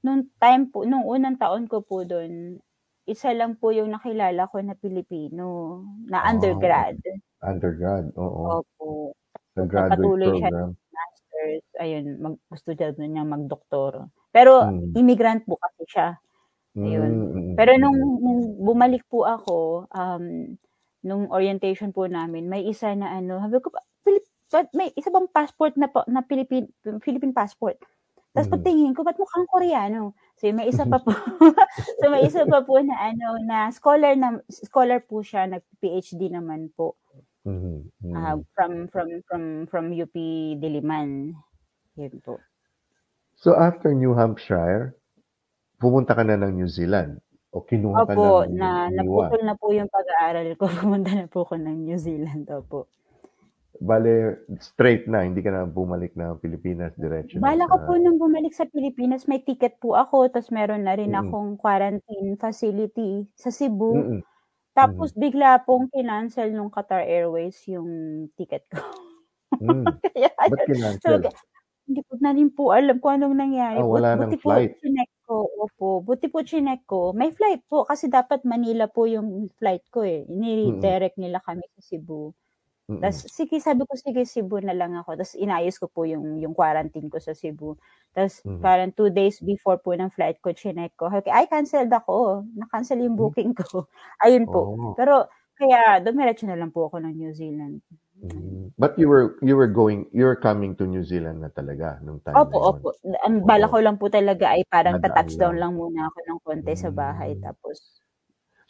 nung time po, nung unang taon ko po doon, isa lang po yung nakilala ko na Pilipino, na Ah, undergrad. undergrad, oo. Opo. Sa graduate siya program. ng master's. Ayun, mag, gusto niya magdoktor. Pero, Mm. immigrant po kasi siya. Mm, Ayun. mm, Pero nung, mm. nung bumalik po ako, um, nung orientation po namin, may isa na ano, sabi ko, Pilip, may isa bang passport na, pa- na Philippine, Philippine passport? Tapos Mm. pagtingin ko, ba't mukhang Koreano? So, may isa pa po. so, may isa pa po na ano, na scholar na, scholar po siya, nag-PhD naman po. Mm, ah, mm. from, from, from, from UP Diliman. Yun po. So after New Hampshire, pumunta ka na ng New Zealand o kinuha ka Opo, ng na iniwan. naputol na po yung pag-aaral ko. Pumunta na po ako ng New Zealand. Opo. Bale, straight na, hindi ka na bumalik na Pilipinas, diretso na Bala ko po nung bumalik sa Pilipinas, may ticket po ako, tapos meron na rin Mm-mm. akong quarantine facility sa Cebu. Mm-mm. Tapos bigla pong kinancel nung Qatar Airways yung ticket ko. Hmm. Kaya Ba't ayun, kinancel? ko, hindi ko na rin po alam kung anong nangyari. Ah, But wala buti ng po flight. chinek opo, buti po chinek ko. May flight po kasi dapat Manila po yung flight ko eh. Ini-redirect nila kami sa Cebu. Mm-mm. Tapos, sige, sabi ko, sige, Cebu na lang ako. Tapos, inayos ko po yung, yung quarantine ko sa Cebu. Tapos, Mhm. parang two days before po ng flight ko, chinek ko. Okay, ay, canceled ako. Na-cancel yung booking ko. Ayun po. Oh. Pero, kaya, dumiretso na lang po ako ng New Zealand. Mm. But you were you were going you were coming to New Zealand na talaga nung time Opo, opo. Ang bala ko lang po talaga ay parang ta-touchdown lang. lang muna ako ng konti sa bahay. Mm. Tapos,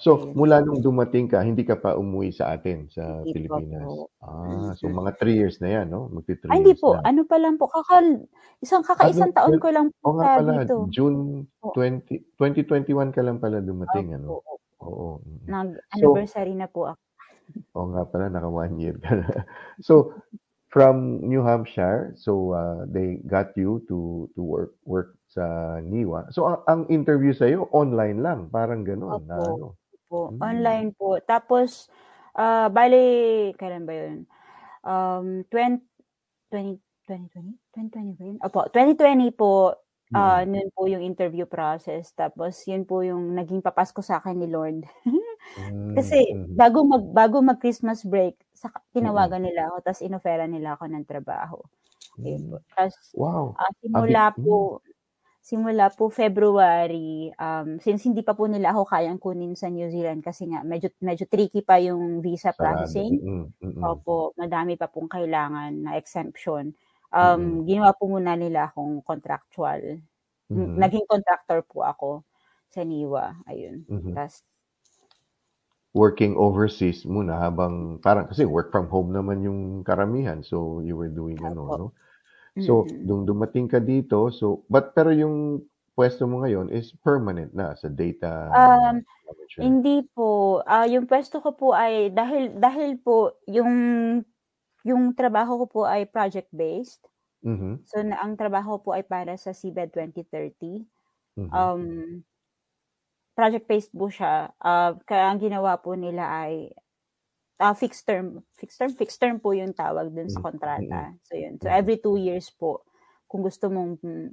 So, mula nung dumating ka, hindi ka pa umuwi sa atin, sa Hindi Pilipinas. po. Ah, so mga three years na yan, no? Magti three ay, hindi years po. na. Ano pa lang po. Kaka, isang kakaisang Ano, taon well, ko lang po Oo nga pala, dito. June Oo. 20, 2021 ka lang pala dumating, ano? Opo, opo. Oo. mm. So, Nag-anniversary na po ako. Oo nga pala, naka one year ka na. So, from New Hampshire, so uh, they got you to to work work sa NIWA. So, ang, ang interview sa'yo, online lang, parang gano'n, na Opo. ano. po. Mm. Online po. Tapos, ah bali, kailan ba yun? Um, 20, 20, 2020? 2020 ba yun? Opo, 2020 po, ah Mm. nun po yung interview process. Tapos, yun po yung naging papasko sa akin ni Lord. Mm, Kasi, mhm. bago mag bago mag Christmas break, sa, Mm-mm. tinawagan nila ako, tapos inofera nila ako ng trabaho. Ayun po. Mm. Tapos, Wow. ah, Abi, simula mm. po, simula po February, um, since hindi pa po nila ako kayang kunin sa New Zealand kasi nga medyo medyo tricky pa yung visa processing. Mm, mm, Opo, madami pa pong kailangan na exemption. Um, ginawa po muna nila akong contractual. Mhm, Naging contractor po ako sa NIWA. Ayun. mhm. Tas, Working overseas muna habang parang kasi work from home naman yung karamihan. So you were doing ano, no? So nung dumating ka dito, so but pero yung pwesto mo ngayon is permanent na sa data Um, hindi po. Ah, yung pwesto ko po ay dahil dahil po yung yung trabaho ko po ay project-based. Mhm. So na, ang trabaho po ay para sa CBED 2030. Mhm. Um project-based po siya. Ah, kaya ang ginawa po nila ay ah, fixed term, fixed term, fixed term po yung tawag dun sa Mhm. kontrata. So yun. So Mhm. every two years po, kung gusto mong mm,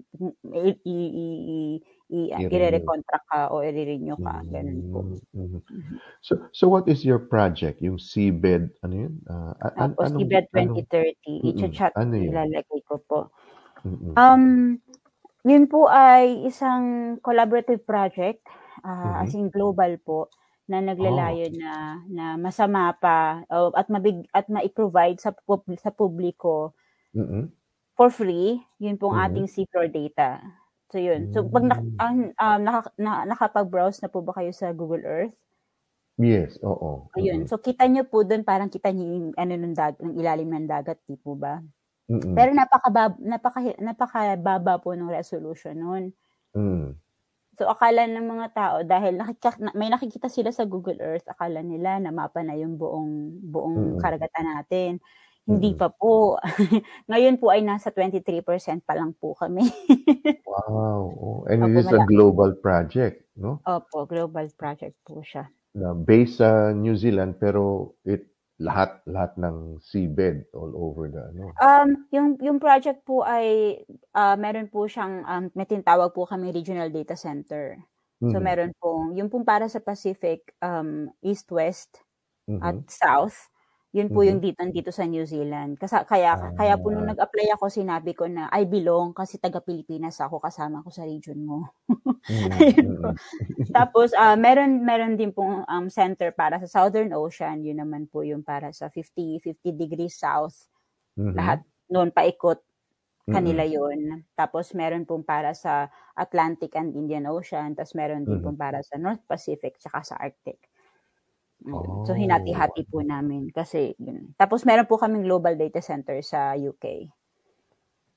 i- i- i- i- I-renew. i-re-contract ka o i-renew ka, ganun po. Mm, mhm. Mhm. So so what is your project? Yung seabed ano yun? A- an- Tapos anong anong 2030, mm, i-chat ano yun? ilalagay ko po. Mm, Um, yun po ay isang collaborative project, ah, as mhm. in global po, na Oh. naglalayon na na masama pa o at mabig at mai-provide sa pub, sa publiko Mm. for free, yun pong Mhm. ating secure data. So yun. So pag nak, Mm. ang, um, naka, na, nakapag-browse na po ba kayo sa Google Earth? Yes, oo. Ayun. So kita nyo po doon parang kita nyo yung ano ng dag, ng ilalim ng dagat, di po ba? Mm. Pero napakababa, napaka, napakababa po ng resolution noon. Mm. So akala ng mga tao dahil nakika, na- may nakikita sila sa Google Earth, akala nila na mapa na yung buong buong Mm. karagatan natin. Hindi Mm. pa po. Ngayon po ay nasa 23% pa lang po kami. Wow. And Opo, it is a global project, no? Opo, global project po siya. Na based sa New Zealand pero it lahat lahat ng seabed all over the ano. Um, yung yung project po ay ah, meron po siyang um, may tinatawag po kami regional data center. So Mhm. meron pong yung pong para sa Pacific um, East West at Mhm. South. Yun po Mhm. yung dito dito sa New Zealand. Kasi kaya kaya po nung Ah. nag-apply ako sinabi ko na I belong kasi taga Pilipinas ako kasama ko sa region mo. Mm, Ayun po. mm. Tapos ah meron meron din pong um, center para sa Southern Ocean, yun naman po yung para sa 50 50 degrees south. Mhm. Lahat noon paikot kanila Mm. yon. Tapos meron pong para sa Atlantic and Indian Ocean, tapos meron din Mhm. pong para sa North Pacific tsaka sa Arctic. Mm. So Oh. hinati-hati po namin kasi yun. Tapos meron po kaming global data center sa UK.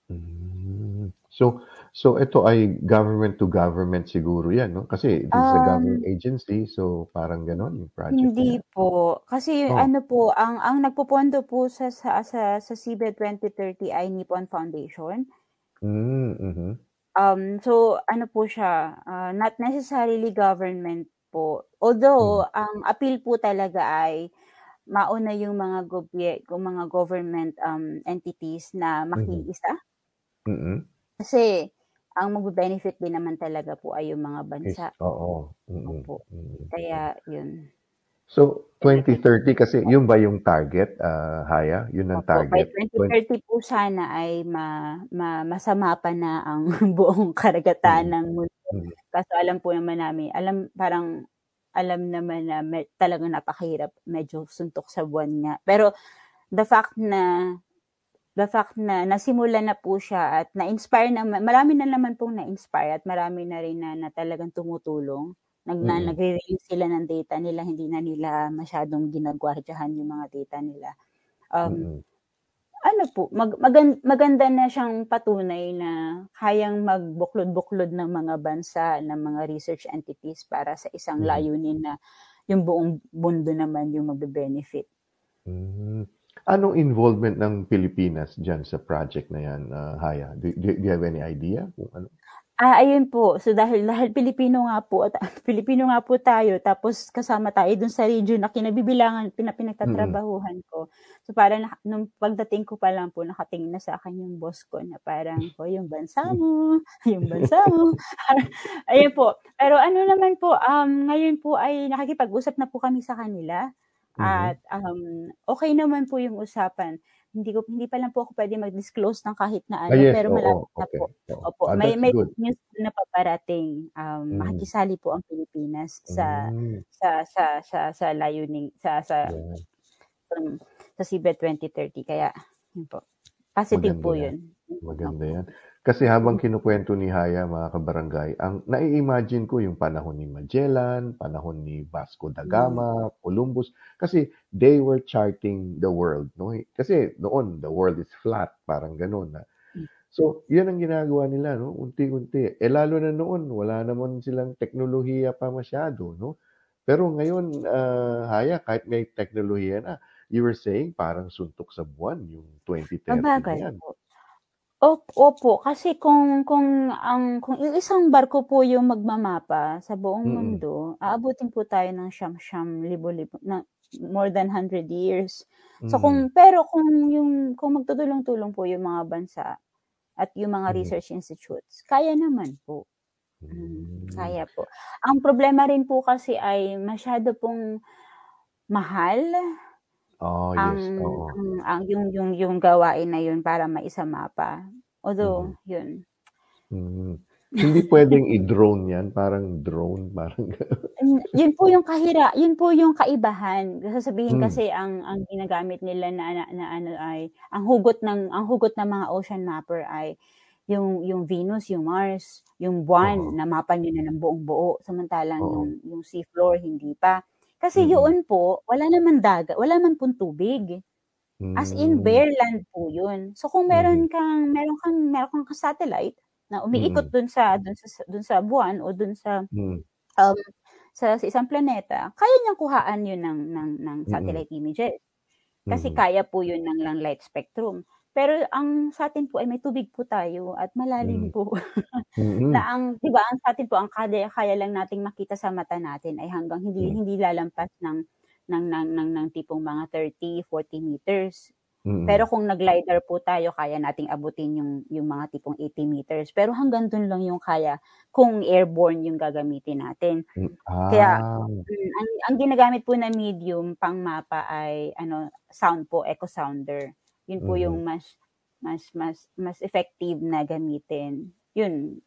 Mm. So so ito ay government to government siguro 'yan, no? Kasi it is a Um, government agency so parang gano'n yung project na Hindi 'yan. po. Kasi Oh. ano po, ang ang nagpopondo po sa sa sa, sa CBED 2030 ay Nippon Foundation. Mm, mhm. Um, so ano po siya, ah, not necessarily government po. Although, mm. ang appeal po talaga ay mauna yung mga gobye, yung mga government um, entities na mm-hmm. makiisa. Mm-hmm. Kasi ang magbe-benefit din naman talaga po ay yung mga bansa. Yes, oo. Mm-hmm. Opo. Kaya yun. So, 2030 kasi, yun ba yung target, uh, Haya? Yun ang Opo, target? By 2030 po sana ay ma, ma, masama pa na ang buong karagatan mm-hmm. ng mundo. Mm-hmm. Kaso alam po naman namin, alam parang alam naman na me, talagang napakahirap, medyo suntok sa buwan nga. Pero the fact na the fact na nasimula na po siya at na-inspire na, marami na naman pong na-inspire at marami na rin na, na talagang tumutulong nag mm-hmm. na, nagre-release sila ng data nila, hindi na nila masyadong ginagwardyahan yung mga data nila. Um, mm-hmm. Ano po, mag, maganda, maganda na siyang patunay na kayang magbuklod-buklod ng mga bansa, ng mga research entities para sa isang mm-hmm. layunin na yung buong mundo naman yung magbe-benefit. Mm-hmm. Anong involvement ng Pilipinas dyan sa project na yan, uh, Haya? Do, do, do you have any idea kung ano? Ah, ayun po. So dahil dahil Pilipino nga po at Pilipino nga po tayo tapos kasama tayo dun sa region na kinabibilangan pina, pinagtatrabahuhan ko. So para na, nung pagdating ko pa lang po nakatingin na sa akin yung boss ko na parang ko yung bansa mo, yung bansa mo. ayun po. Pero ano naman po um ngayon po ay nakikipag-usap na po kami sa kanila. At um okay naman po yung usapan hindi ko hindi pa lang po ako pwede mag-disclose ng kahit na ano, ah, yes, pero malapit na okay. po. Opo, ah, may may good. news na paparating. Um, mm. makikisali po ang Pilipinas sa mm. sa sa sa sa layuning sa sa yeah. um, sa CBET 2030 kaya yun po. Positive Maganda po yan. 'yun. Maganda 'yan. Kasi habang kinukwento ni Haya, mga kabarangay, ang nai-imagine ko yung panahon ni Magellan, panahon ni Vasco da Gama, mm. Columbus, kasi they were charting the world. No? Kasi noon, the world is flat, parang ganun. Na. Hmm. So, yun ang ginagawa nila, no? unti-unti. Eh, lalo na noon, wala naman silang teknolohiya pa masyado. No? Pero ngayon, uh, Haya, kahit may teknolohiya na, you were saying parang suntok sa buwan yung 2030 Mabagal yan. Po. Op opo, kasi kung kung ang kung yung isang barko po yung magmamapa sa buong Mm. mundo, aabutin po tayo ng siyam-siyam, libo-libo na more than 100 years. So kung pero kung yung kung magtutulong-tulong po yung mga bansa at yung mga Mm. research institutes, kaya naman po. Mm, Hmm. kaya po. Ang problema rin po kasi ay masyado pong mahal Oh, ang yes, oo. ang ang yung yung yung gawain na yun para maisama-pa. Although, Mhm. yun. Mm. Hindi puwedeng i-drone 'yan, parang drone, parang yun po yung kahira yun po yung kaibahan. Sasabihin Hmm. kasi ang ang ginagamit nila na na na ano ay ang hugot ng ang hugot ng mga ocean mapper ay yung yung Venus, yung Mars, yung buwan Oo. na mapa niyo na ng buong buo, samantalang Oo. yung yung sea floor hindi pa. Kasi Mm. yun po, wala naman dagat, wala man pong tubig. As in, Hmm. bare land po yun. So kung meron kang meron kang meron kang satellite na umiikot Mm. dun sa dun sa dun sa buwan o dun sa Hmm. um sa, sa isang planeta, kaya niyang kuhaan yun ng ng ng Mm. satellite images. Kasi Mhm. kaya po yun ng ng light spectrum. Pero ang sa atin po ay may tubig po tayo at malalim Hmm. po. Mm. Na ang 'di ba, ang sa atin po ang kaya kaya lang nating makita sa mata natin ay hanggang hindi Hmm. hindi lalampas ng ng ng ng ng tipong mga 30, 40 meters. Pero Mm. kung nag-lidar po tayo, kaya nating abutin yung yung mga tipong 80 meters. Pero hanggang dun lang yung kaya kung airborne yung gagamitin natin. Kaya ah. mm, ang ang ginagamit po na medium pang-mapa ay ano, sound po, echo sounder. Yun po yung Mhm. mas mas mas mas effective na gamitin. Yun.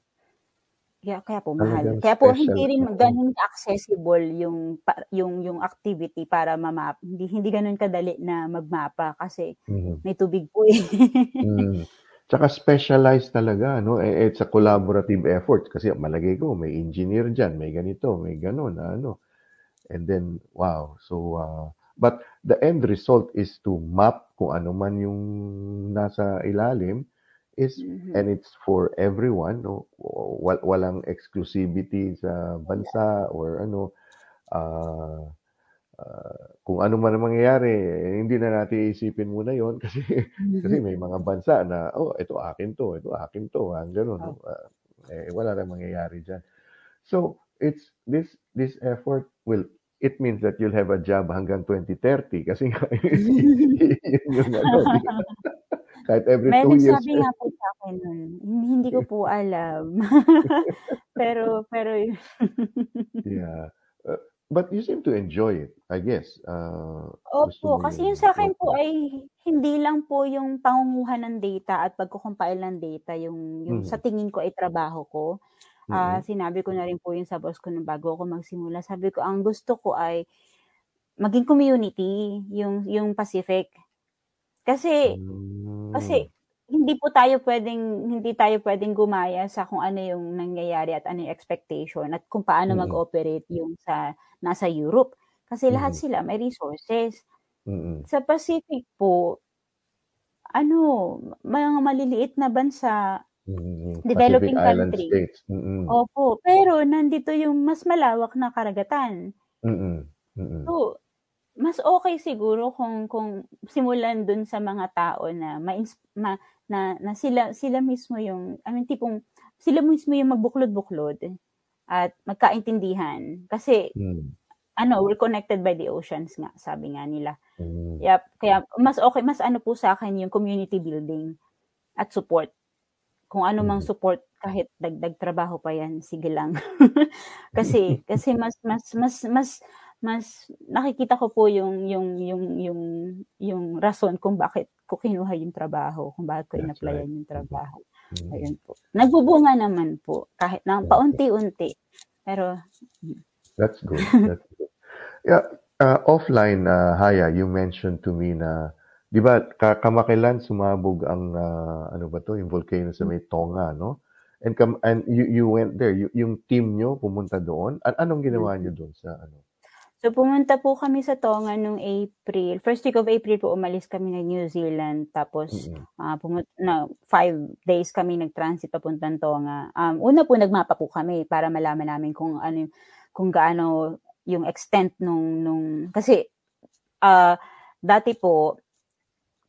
Kaya kaya po mahal. Talagang Kaya po hindi rin oo. gano'n accessible yung yung yung activity para ma-map. Hindi hindi gano'n kadali na magmapa kasi Mhm. may tubig po, eh. Hmm. Tsaka specialized talaga 'no, eh, it's a collaborative effort kasi malagay ko may engineer diyan, may ganito, may gano'n na ano. And then, wow. So, uh, but the end result is to map kung ano man yung nasa ilalim is Mhm. and it's for everyone 'no. Wa walang exclusivity sa bansa or ano, ah, ah, kung ano man ang mangyayari, eh, hindi na natin iisipin muna yon kasi kasi may mga bansa na, "Oh, ito akin 'to, ito akin 'to." Parang gano'n 'no. Opo. Ah, eh, wala namang mangyayari diyan. So, it's this this effort will it means that you'll have a job hanggang 2030 kasi nga yun yung ano? Kahit every May two years. nagsabi nga po sa akin nun. Hindi, ko po alam. pero, pero, yeah. Uh, but you seem to enjoy it, I guess. Uh, Opo, kasi yung sa akin po ay hindi lang po yung pangunguha ng data at pagkukumpile ng data yung yung Mhm. sa tingin ko ay trabaho ko. Ah, Mhm. sinabi ko na rin po yun sa boss ko nung bago ako magsimula. Sabi ko, ang gusto ko ay maging community, yung yung Pacific. Kasi kasi Mm. hindi po tayo pwedeng hindi tayo pwedeng gumaya sa kung ano yung nangyayari at ano yung expectation at kung paano Mm. mag-operate yung sa nasa Europe. Kasi lahat Mhm. sila may resources. Mm. Sa Pacific po, ano, mga maliliit na bansa, Mm. Pacific developing Island country. states. Mm. Opo, pero nandito yung mas malawak na karagatan. Mm. Mm. So, mas okay siguro kung kung simulan dun sa mga tao na ma, ma na, na sila sila mismo yung I mean tipong sila mismo yung magbuklod-buklod at magkaintindihan kasi Mm. ano we're connected by the oceans nga sabi nga nila Mm. Yep. Kaya mas okay, mas ano po sa akin yung community building at support. Kung ano mang Mhm. support kahit dagdag trabaho pa yan, sige lang. kasi kasi mas mas mas mas mas nakikita ko po yung yung yung yung yung rason kung bakit ko kinuha yung trabaho, kung bakit ko That's in-applyan right. yung trabaho. Mm. Ayun po. Nagbubunga naman po kahit na paunti-unti. Pero That's good. That's good. Yeah, uh, offline, uh, Haya, you mentioned to me na, di ba, ka- kamakilan sumabog ang, uh, ano ba to, yung volcano sa may Tonga, no? And, kam- and you, you went there, y- yung team nyo pumunta doon. An- anong ginawa nyo doon sa, ano? So pumunta po kami sa Tonga nung April. First week of April po umalis kami ng New Zealand. Tapos Mm-mm. ah pumunta, na, five days kami nag-transit papuntang Tonga. Um, una po nagmapa po kami para malaman namin kung ano yung- kung gaano yung extent nung nung kasi ah dati po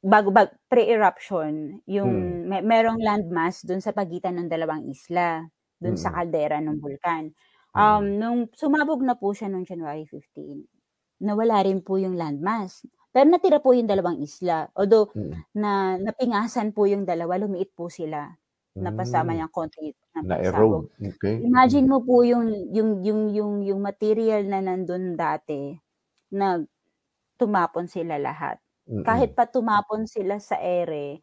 bago bag pre-eruption yung may, merong landmass doon sa pagitan ng dalawang isla doon sa Mm-mm. kaldera ng bulkan. Um, nung sumabog na po siya noong January 15, nawala rin po yung landmass. Pero natira po yung dalawang isla. Although, Mm. na napingasan po yung dalawa, lumiit po sila. Napasama Mm. yung konti pagsabog. Na-erode. Okay. Imagine mo po yung, yung, yung, yung, yung material na nandun dati, na tumapon sila lahat. Mm-mm. Kahit pa tumapon sila sa ere,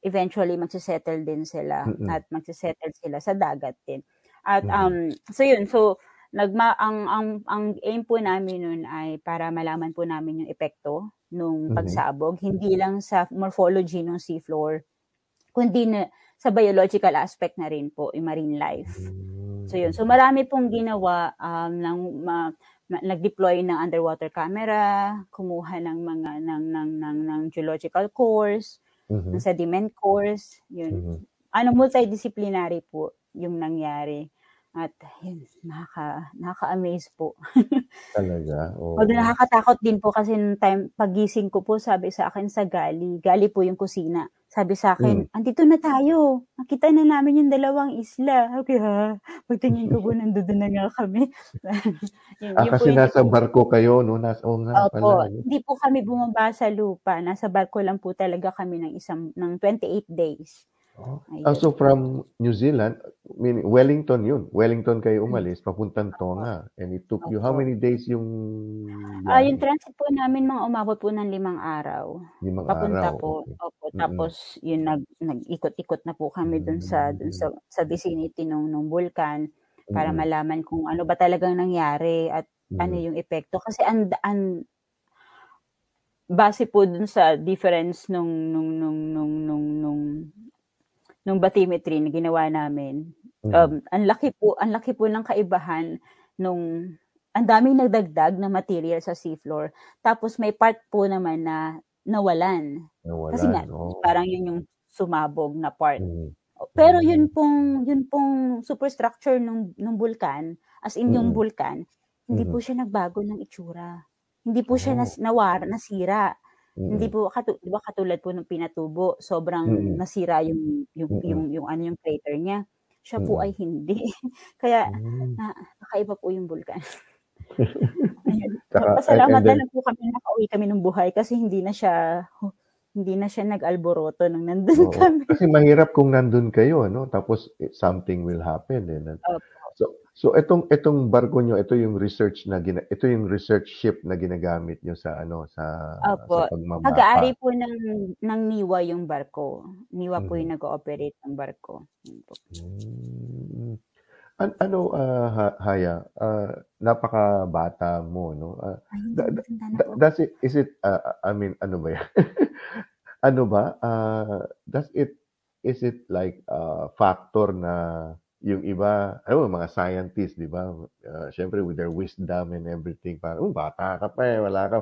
eventually magsisettle din sila Mm-mm. at magsisettle sila sa dagat din. At um so yun, so nagma ang ang ang aim po namin nun ay para malaman po namin yung epekto nung pagsabog, hindi lang sa morphology ng seafloor, kundi na sa biological aspect na rin po, yung marine life. Mm. So yun. So marami pong ginawa um ng ma- nag-deploy ng underwater camera, kumuha ng mga ng ng ng, ng geological cores, Mhm. ng sediment cores, yun. Mhm. Ano multidisciplinary po yung nangyari. At yun, nakaka nakaka-amaze po. Talaga. Oo. Although nakakatakot din po kasi nung time pagising ko po sabi sa akin sa gali, gali po yung kusina. Sabi sa akin, Mm. andito na tayo. Nakita na namin yung dalawang isla. Okay ha. Pagtingin ko po nandoon na nga kami. yun, Ah, yun po kasi nasa naging- barko kayo, no? Nasa, oh nga Opo, pala. hindi po kami bumaba sa lupa. Nasa barko lang po talaga kami ng isang ng 28 days. Oh. Ayun. Ah, so from New Zealand, meaning Wellington yun. Wellington kayo umalis, papuntang Tonga. And it took you, how Opo. many days yung Ah, yung transit po namin mga umabot po ng limang araw. Limang Papunta araw. po. Okay. Opo, Mm-mm. tapos yun nag nag-ikot-ikot na po kami dun sa dun sa sa vicinity nung nung bulkan para Mm-mm. malaman kung ano ba talagang nangyari at ano yung epekto kasi an, an base po dun sa difference nung nung nung nung nung nung nung bathymetry na ginawa namin. Mhm. Um, ang laki po, ang laki po ng kaibahan nung ang daming nagdagdag na material sa seafloor. Tapos may part po naman na nawalan. Kasi nga, Nawalan. Oh. parang yun yung sumabog na part. Mhm. Pero Mm. yun pong yun pong superstructure ng ng bulkan, as in yung Mm. bulkan, hindi Mhm. po siya nagbago ng itsura. Hindi po siya Oh. nas, nawar, nasira. Hindi Mm. po katu, 'di ba katulad po ng pinatubo, sobrang Mm. nasira yung yung Mm. yung yung ano yung crater niya. Siya po Mm. ay hindi. Kaya Hmm. na kakaiba po yung bulkan. Ayun. Tsaka and na then lang po kami nakauwi kami ng buhay kasi hindi na siya hindi na siya nag-alboroto nung nandun Oo. kami. Kasi mahirap kung nandun kayo, ano? Tapos eh, something will happen, eh. na- Opo. So, so itong itong barko nyo, ito yung research na gina, ito yung research ship na ginagamit nyo sa ano sa Opo. sa pagmamapa. Pag-aari po ng, ng NIWA yung barko. NIWA po Mhm. yung nag-ooperate ng barko. Yun po. Mm. An- ano ha- Haya, ah, napakabata mo, no? Ay, hindi, da- da- da- po. does it is it ah, I mean ano ba yan? ano ba? Ah, does it is it like a factor na yung iba, ano mga scientists, di ba? Uh, Siyempre with their wisdom and everything, parang, oh, bata ka pa eh, wala ka.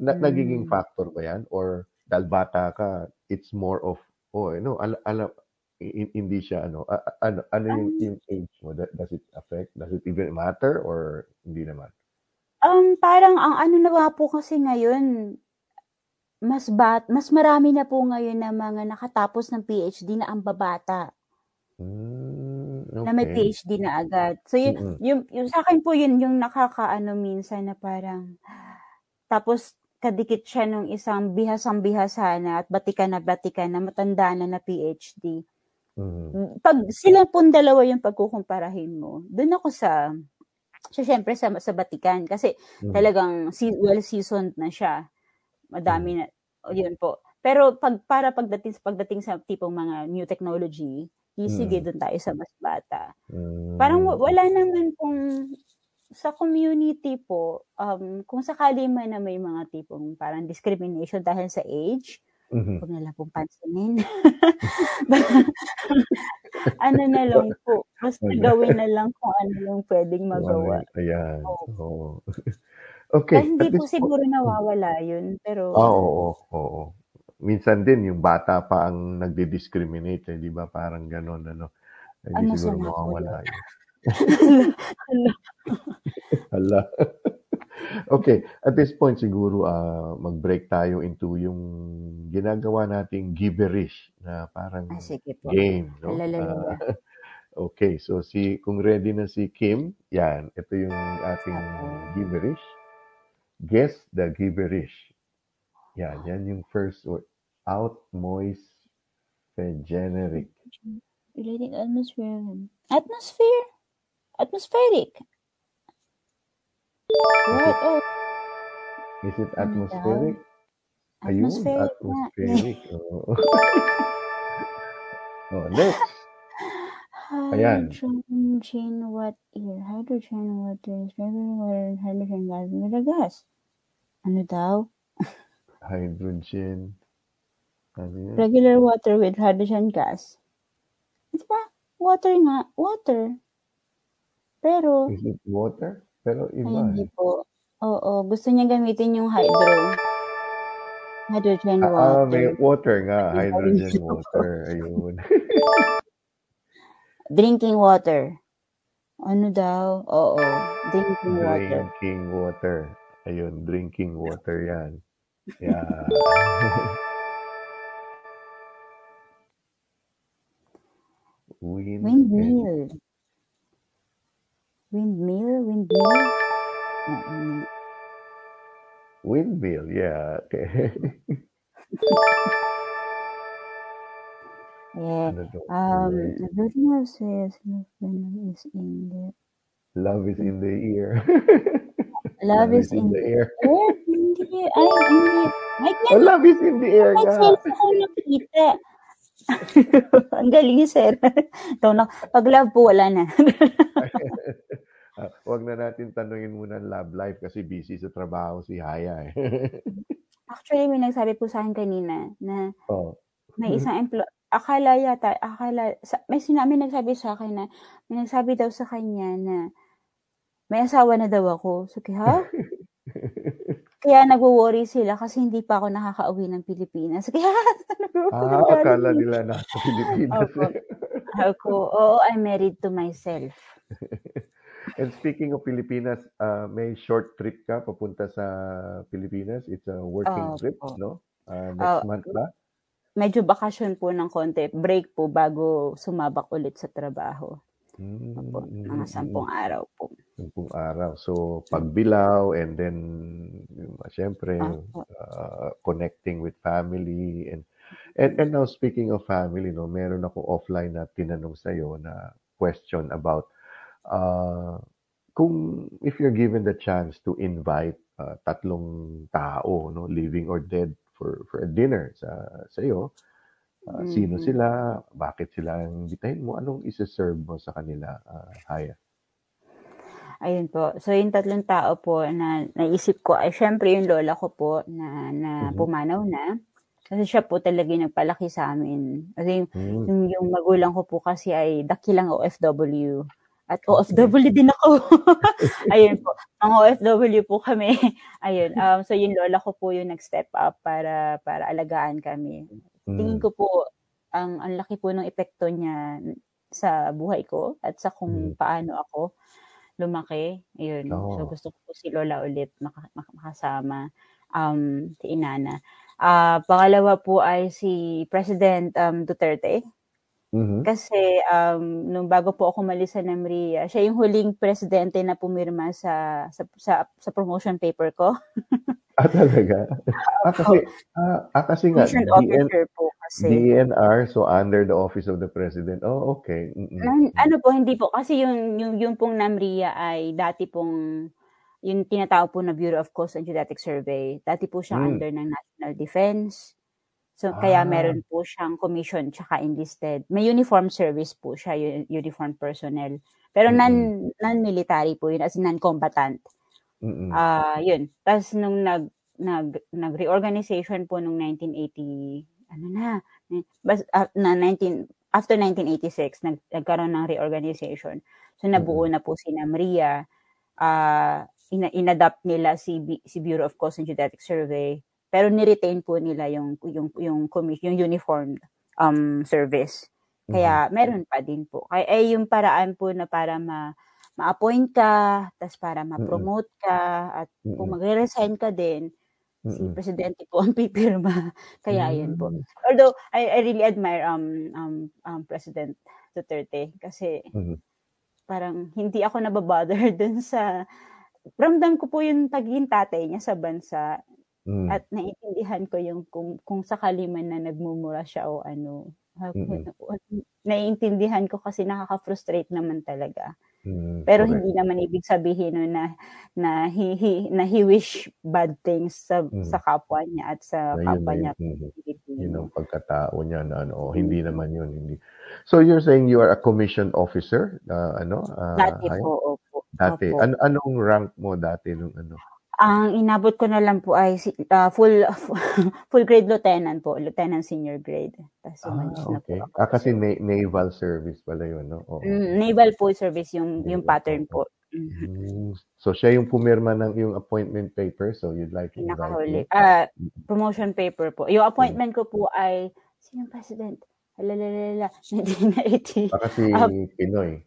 Na, nagiging Mm. factor ba yan? Or dahil bata ka, it's more of, oh, ano, ala, ala, hi- hindi siya, ano, a- ano, ano yung, Um, yung age mo? Does it affect? Does it even matter? Or hindi naman? Um, parang ang ano na nga po kasi ngayon, mas bat, mas marami na po ngayon na mga nakatapos ng PhD na ang babata. Mm, na may okay. PhD na agad. So, yun, Mm-mm. yung, yung sa akin po yun, yung nakakaano minsan na parang, tapos kadikit siya nung isang bihasang-bihasa na at batikan na batikan na matanda na na PhD. Mhm. Pag sila pong dalawa yung pagkukumparahin mo, doon ako sa, so syempre sa, sa batikan kasi Mhm. talagang well-seasoned na siya. Madami Mhm. na, yun po. Pero pag para pagdating sa pagdating sa tipong mga new technology, di sige Mhm. doon tayo sa mas bata. Parang Mm. wala naman pong sa community po, um, kung sakali man na may mga tipong parang discrimination dahil sa age, Mhm. huwag na lang pong pansinin. ano na lang po, basta na. gawin na lang kung ano yung pwedeng ano magawa. ayan. Oo. Oo. Kaya Okay, hindi at po siguro nawawala yun, pero Ah, oo, oo. Minsan din yung bata pa ang nagdi-discriminate, eh, di ba? Parang ganon, ano. Hindi siguro masama po mawawala yun. Hala. Hala. okay, at this point siguro ah, mag-break tayo into yung ginagawa nating gibberish na parang Ah, sige po. game, no? Ah, okay, so si kung ready na si Kim, yan, ito yung ating gibberish. Guess the gibberish. Yan, yan yung first word. Out moist generic. Relating atmosphere. Atmosphere? Atmospheric. Is What? it Oh, is it ano atmospheric? Ayun, Atmospheric atmospheric. Oo. oh, next. Ayan. Hydrogen, what here? Hydrogen, water, is regular water, and hydrogen gas. With a gas. Ano daw? Hydrogen. Regular water with hydrogen gas. Di ba? Water nga. Water. Pero, Is it water? Pero ay iba hindi eh. po. Oo, gusto niya gamitin yung hydro. Hydrogen Ah, ah, may water. water nga. Ay, Hydrogen water. Ayun. Drinking water. Ano daw? Oo, drinking water. Drinking water. Ayun, drinking water yan. Yeah. Wind and Windmill. Windmill? Windmill? Mm, windmill. Yeah. Okay. Yeah. ano to? Um, Right. the building of says venom is in the Love is in the ear. love is in the the air. air. Hindi. Ay, hindi. Ay, Oh, love is in the air May nga. Ang galing ni Sir. Ito na. Pag love po, wala na. Huwag na natin tanungin muna ang love life kasi busy sa trabaho si Haya eh. Actually, may nagsabi po sa akin kanina na oh. may isang employee, akala yata, akala, sa, may sinabi nagsabi sa akin na, may nagsabi daw sa kanya na may asawa na daw ako. So, ha? Kaya nagwo-worry sila kasi hindi pa ako nakakauwi ng Pilipinas. Kaya, Ah, akala nila nasa Pilipinas. Opo. Ako, oo, I'm married to myself. And speaking of Pilipinas, uh, may short trip ka papunta sa Pilipinas. It's a working Opo. trip, no? Uh, next Oh, month ba? medyo bakasyon po ng konti, break po bago sumabak ulit sa trabaho. Mm, Opo, mga mm, sampung mm. araw po. Sampung araw. So, pagbilaw and then, uh, syempre, Opo. uh, connecting with family and and and now speaking of family no meron ako offline na tinanong sa na question about uh, kung if you're given the chance to invite uh, tatlong tao no living or dead for for a dinner sa sa iyo uh, sino Mhm. sila bakit sila ang imbitahin mo anong i-serve mo sa kanila uh, Haya Ayun po. So, yung tatlong tao po na naisip ko ay syempre yung lola ko po na, na Mhm. pumanaw na. Kasi siya po talaga yung nagpalaki sa amin. Kasi yung, Mm. yung, yung magulang ko po kasi ay dakilang OFW. At Okay. OFW din ako. Ayun po. Mga OFW po kami. Ayun. Um, so, yung lola ko po yung nag-step up para, para alagaan kami. Tingin Mm. ko po, ang, ang laki po ng epekto niya sa buhay ko at sa kung Mm. paano ako lumaki. Ayun. So, Oo. gusto ko po si Lola ulit maka- makasama. Um, si Inana. Ah, pangalawa po ay si President um, Duterte. Mhm. Kasi um, nung bago po ako malis sa Namria, siya yung huling presidente na pumirma sa sa sa, sa promotion paper ko. Ah, talaga? Ah, kasi, ah, ah, kasi nga, Commissioned DN, po kasi. DNR, so under the office of the president. Oh, okay. Mm-mm. Ano po, hindi po. Kasi yung, yung, yung pong NAMRIA ay dati pong, yung tinatawag po na Bureau of Coast and Geodetic Survey, dati po siya Mm. under ng National Defense. So, kaya Ah. meron po siyang commission tsaka enlisted. May uniform service po siya, uniform personnel. Pero Mm-mm. non, non-military po yun, as in non-combatant. Mm-mm. Ah, yun. Tapos nung nag nag nag-reorganization po nung 1980 ano na bas, ah, na 19 after 1986 nag, nagkaroon ng reorganization. So nabuo na po si NAMRIA. Ah, ina, inadapt nila si B- si Bureau of Coast and Geodetic Survey pero ni-retain po nila yung yung yung commission, yung uniformed um service. Kaya meron pa din po. Kaya eh, yung paraan po na para ma ma-appoint ka, tas para ma-promote ka, at kung magre-resign ka din, si Mm-mm. presidente po ang pipirma. Kaya yun po. Although, I, I really admire um, um, um, President Duterte kasi parang hindi ako nababother dun sa ramdam ko po yung pagiging tatay niya sa bansa Mm. at naiintindihan ko yung kung, kung sakali man na nagmumura siya o ano. Mm-mm. Naiintindihan ko kasi nakaka-frustrate naman talaga. Mm, Pero correct. hindi naman ibig sabihin no na na he, he na he wish bad things sa Mm. sa kapwa niya at sa Na yun kapwa na niya yun. Mhm. Pilipino. Yun ang pagkatao niya na ano, oh, hindi naman yun, hindi. So you're saying you are a commissioned officer, uh, ano? Uh, Dati po, opo. Dati. Opo. An- anong rank mo dati nung ano? Ang inabot ko na lang po ay si- ah, full full grade lieutenant po, lieutenant senior grade. Tapos Ah, umalis na po okay. ako. Ah, kasi na- naval service pala yun, no? Oo. Mm, naval full service yung yung Naval, pattern oo. po. Mhm. Mm, So siya yung pumirma ng yung appointment paper, so you'd like to invite Pinakahuli. him? Ah, promotion paper po. Yung appointment ko po ay sinong president? Alalalala, 1980. Baka si Ah, Pinoy.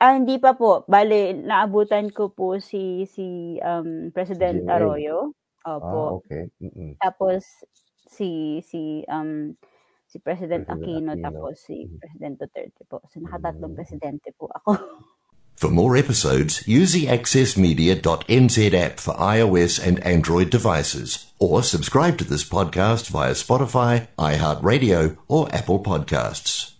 Ah, hindi pa po. Bale, naabutan ko po si si um, President GMA. Arroyo. Ah, Opo. okay. Mm-mm. Tapos si si um si President President Aquino, Aquino. tapos si Mhm. President Duterte po. So nakatatlong Mm. presidente po ako. For more episodes, use the accessmedia.nz app for iOS and Android devices, or subscribe to this podcast via Spotify, iHeartRadio, or Apple Podcasts.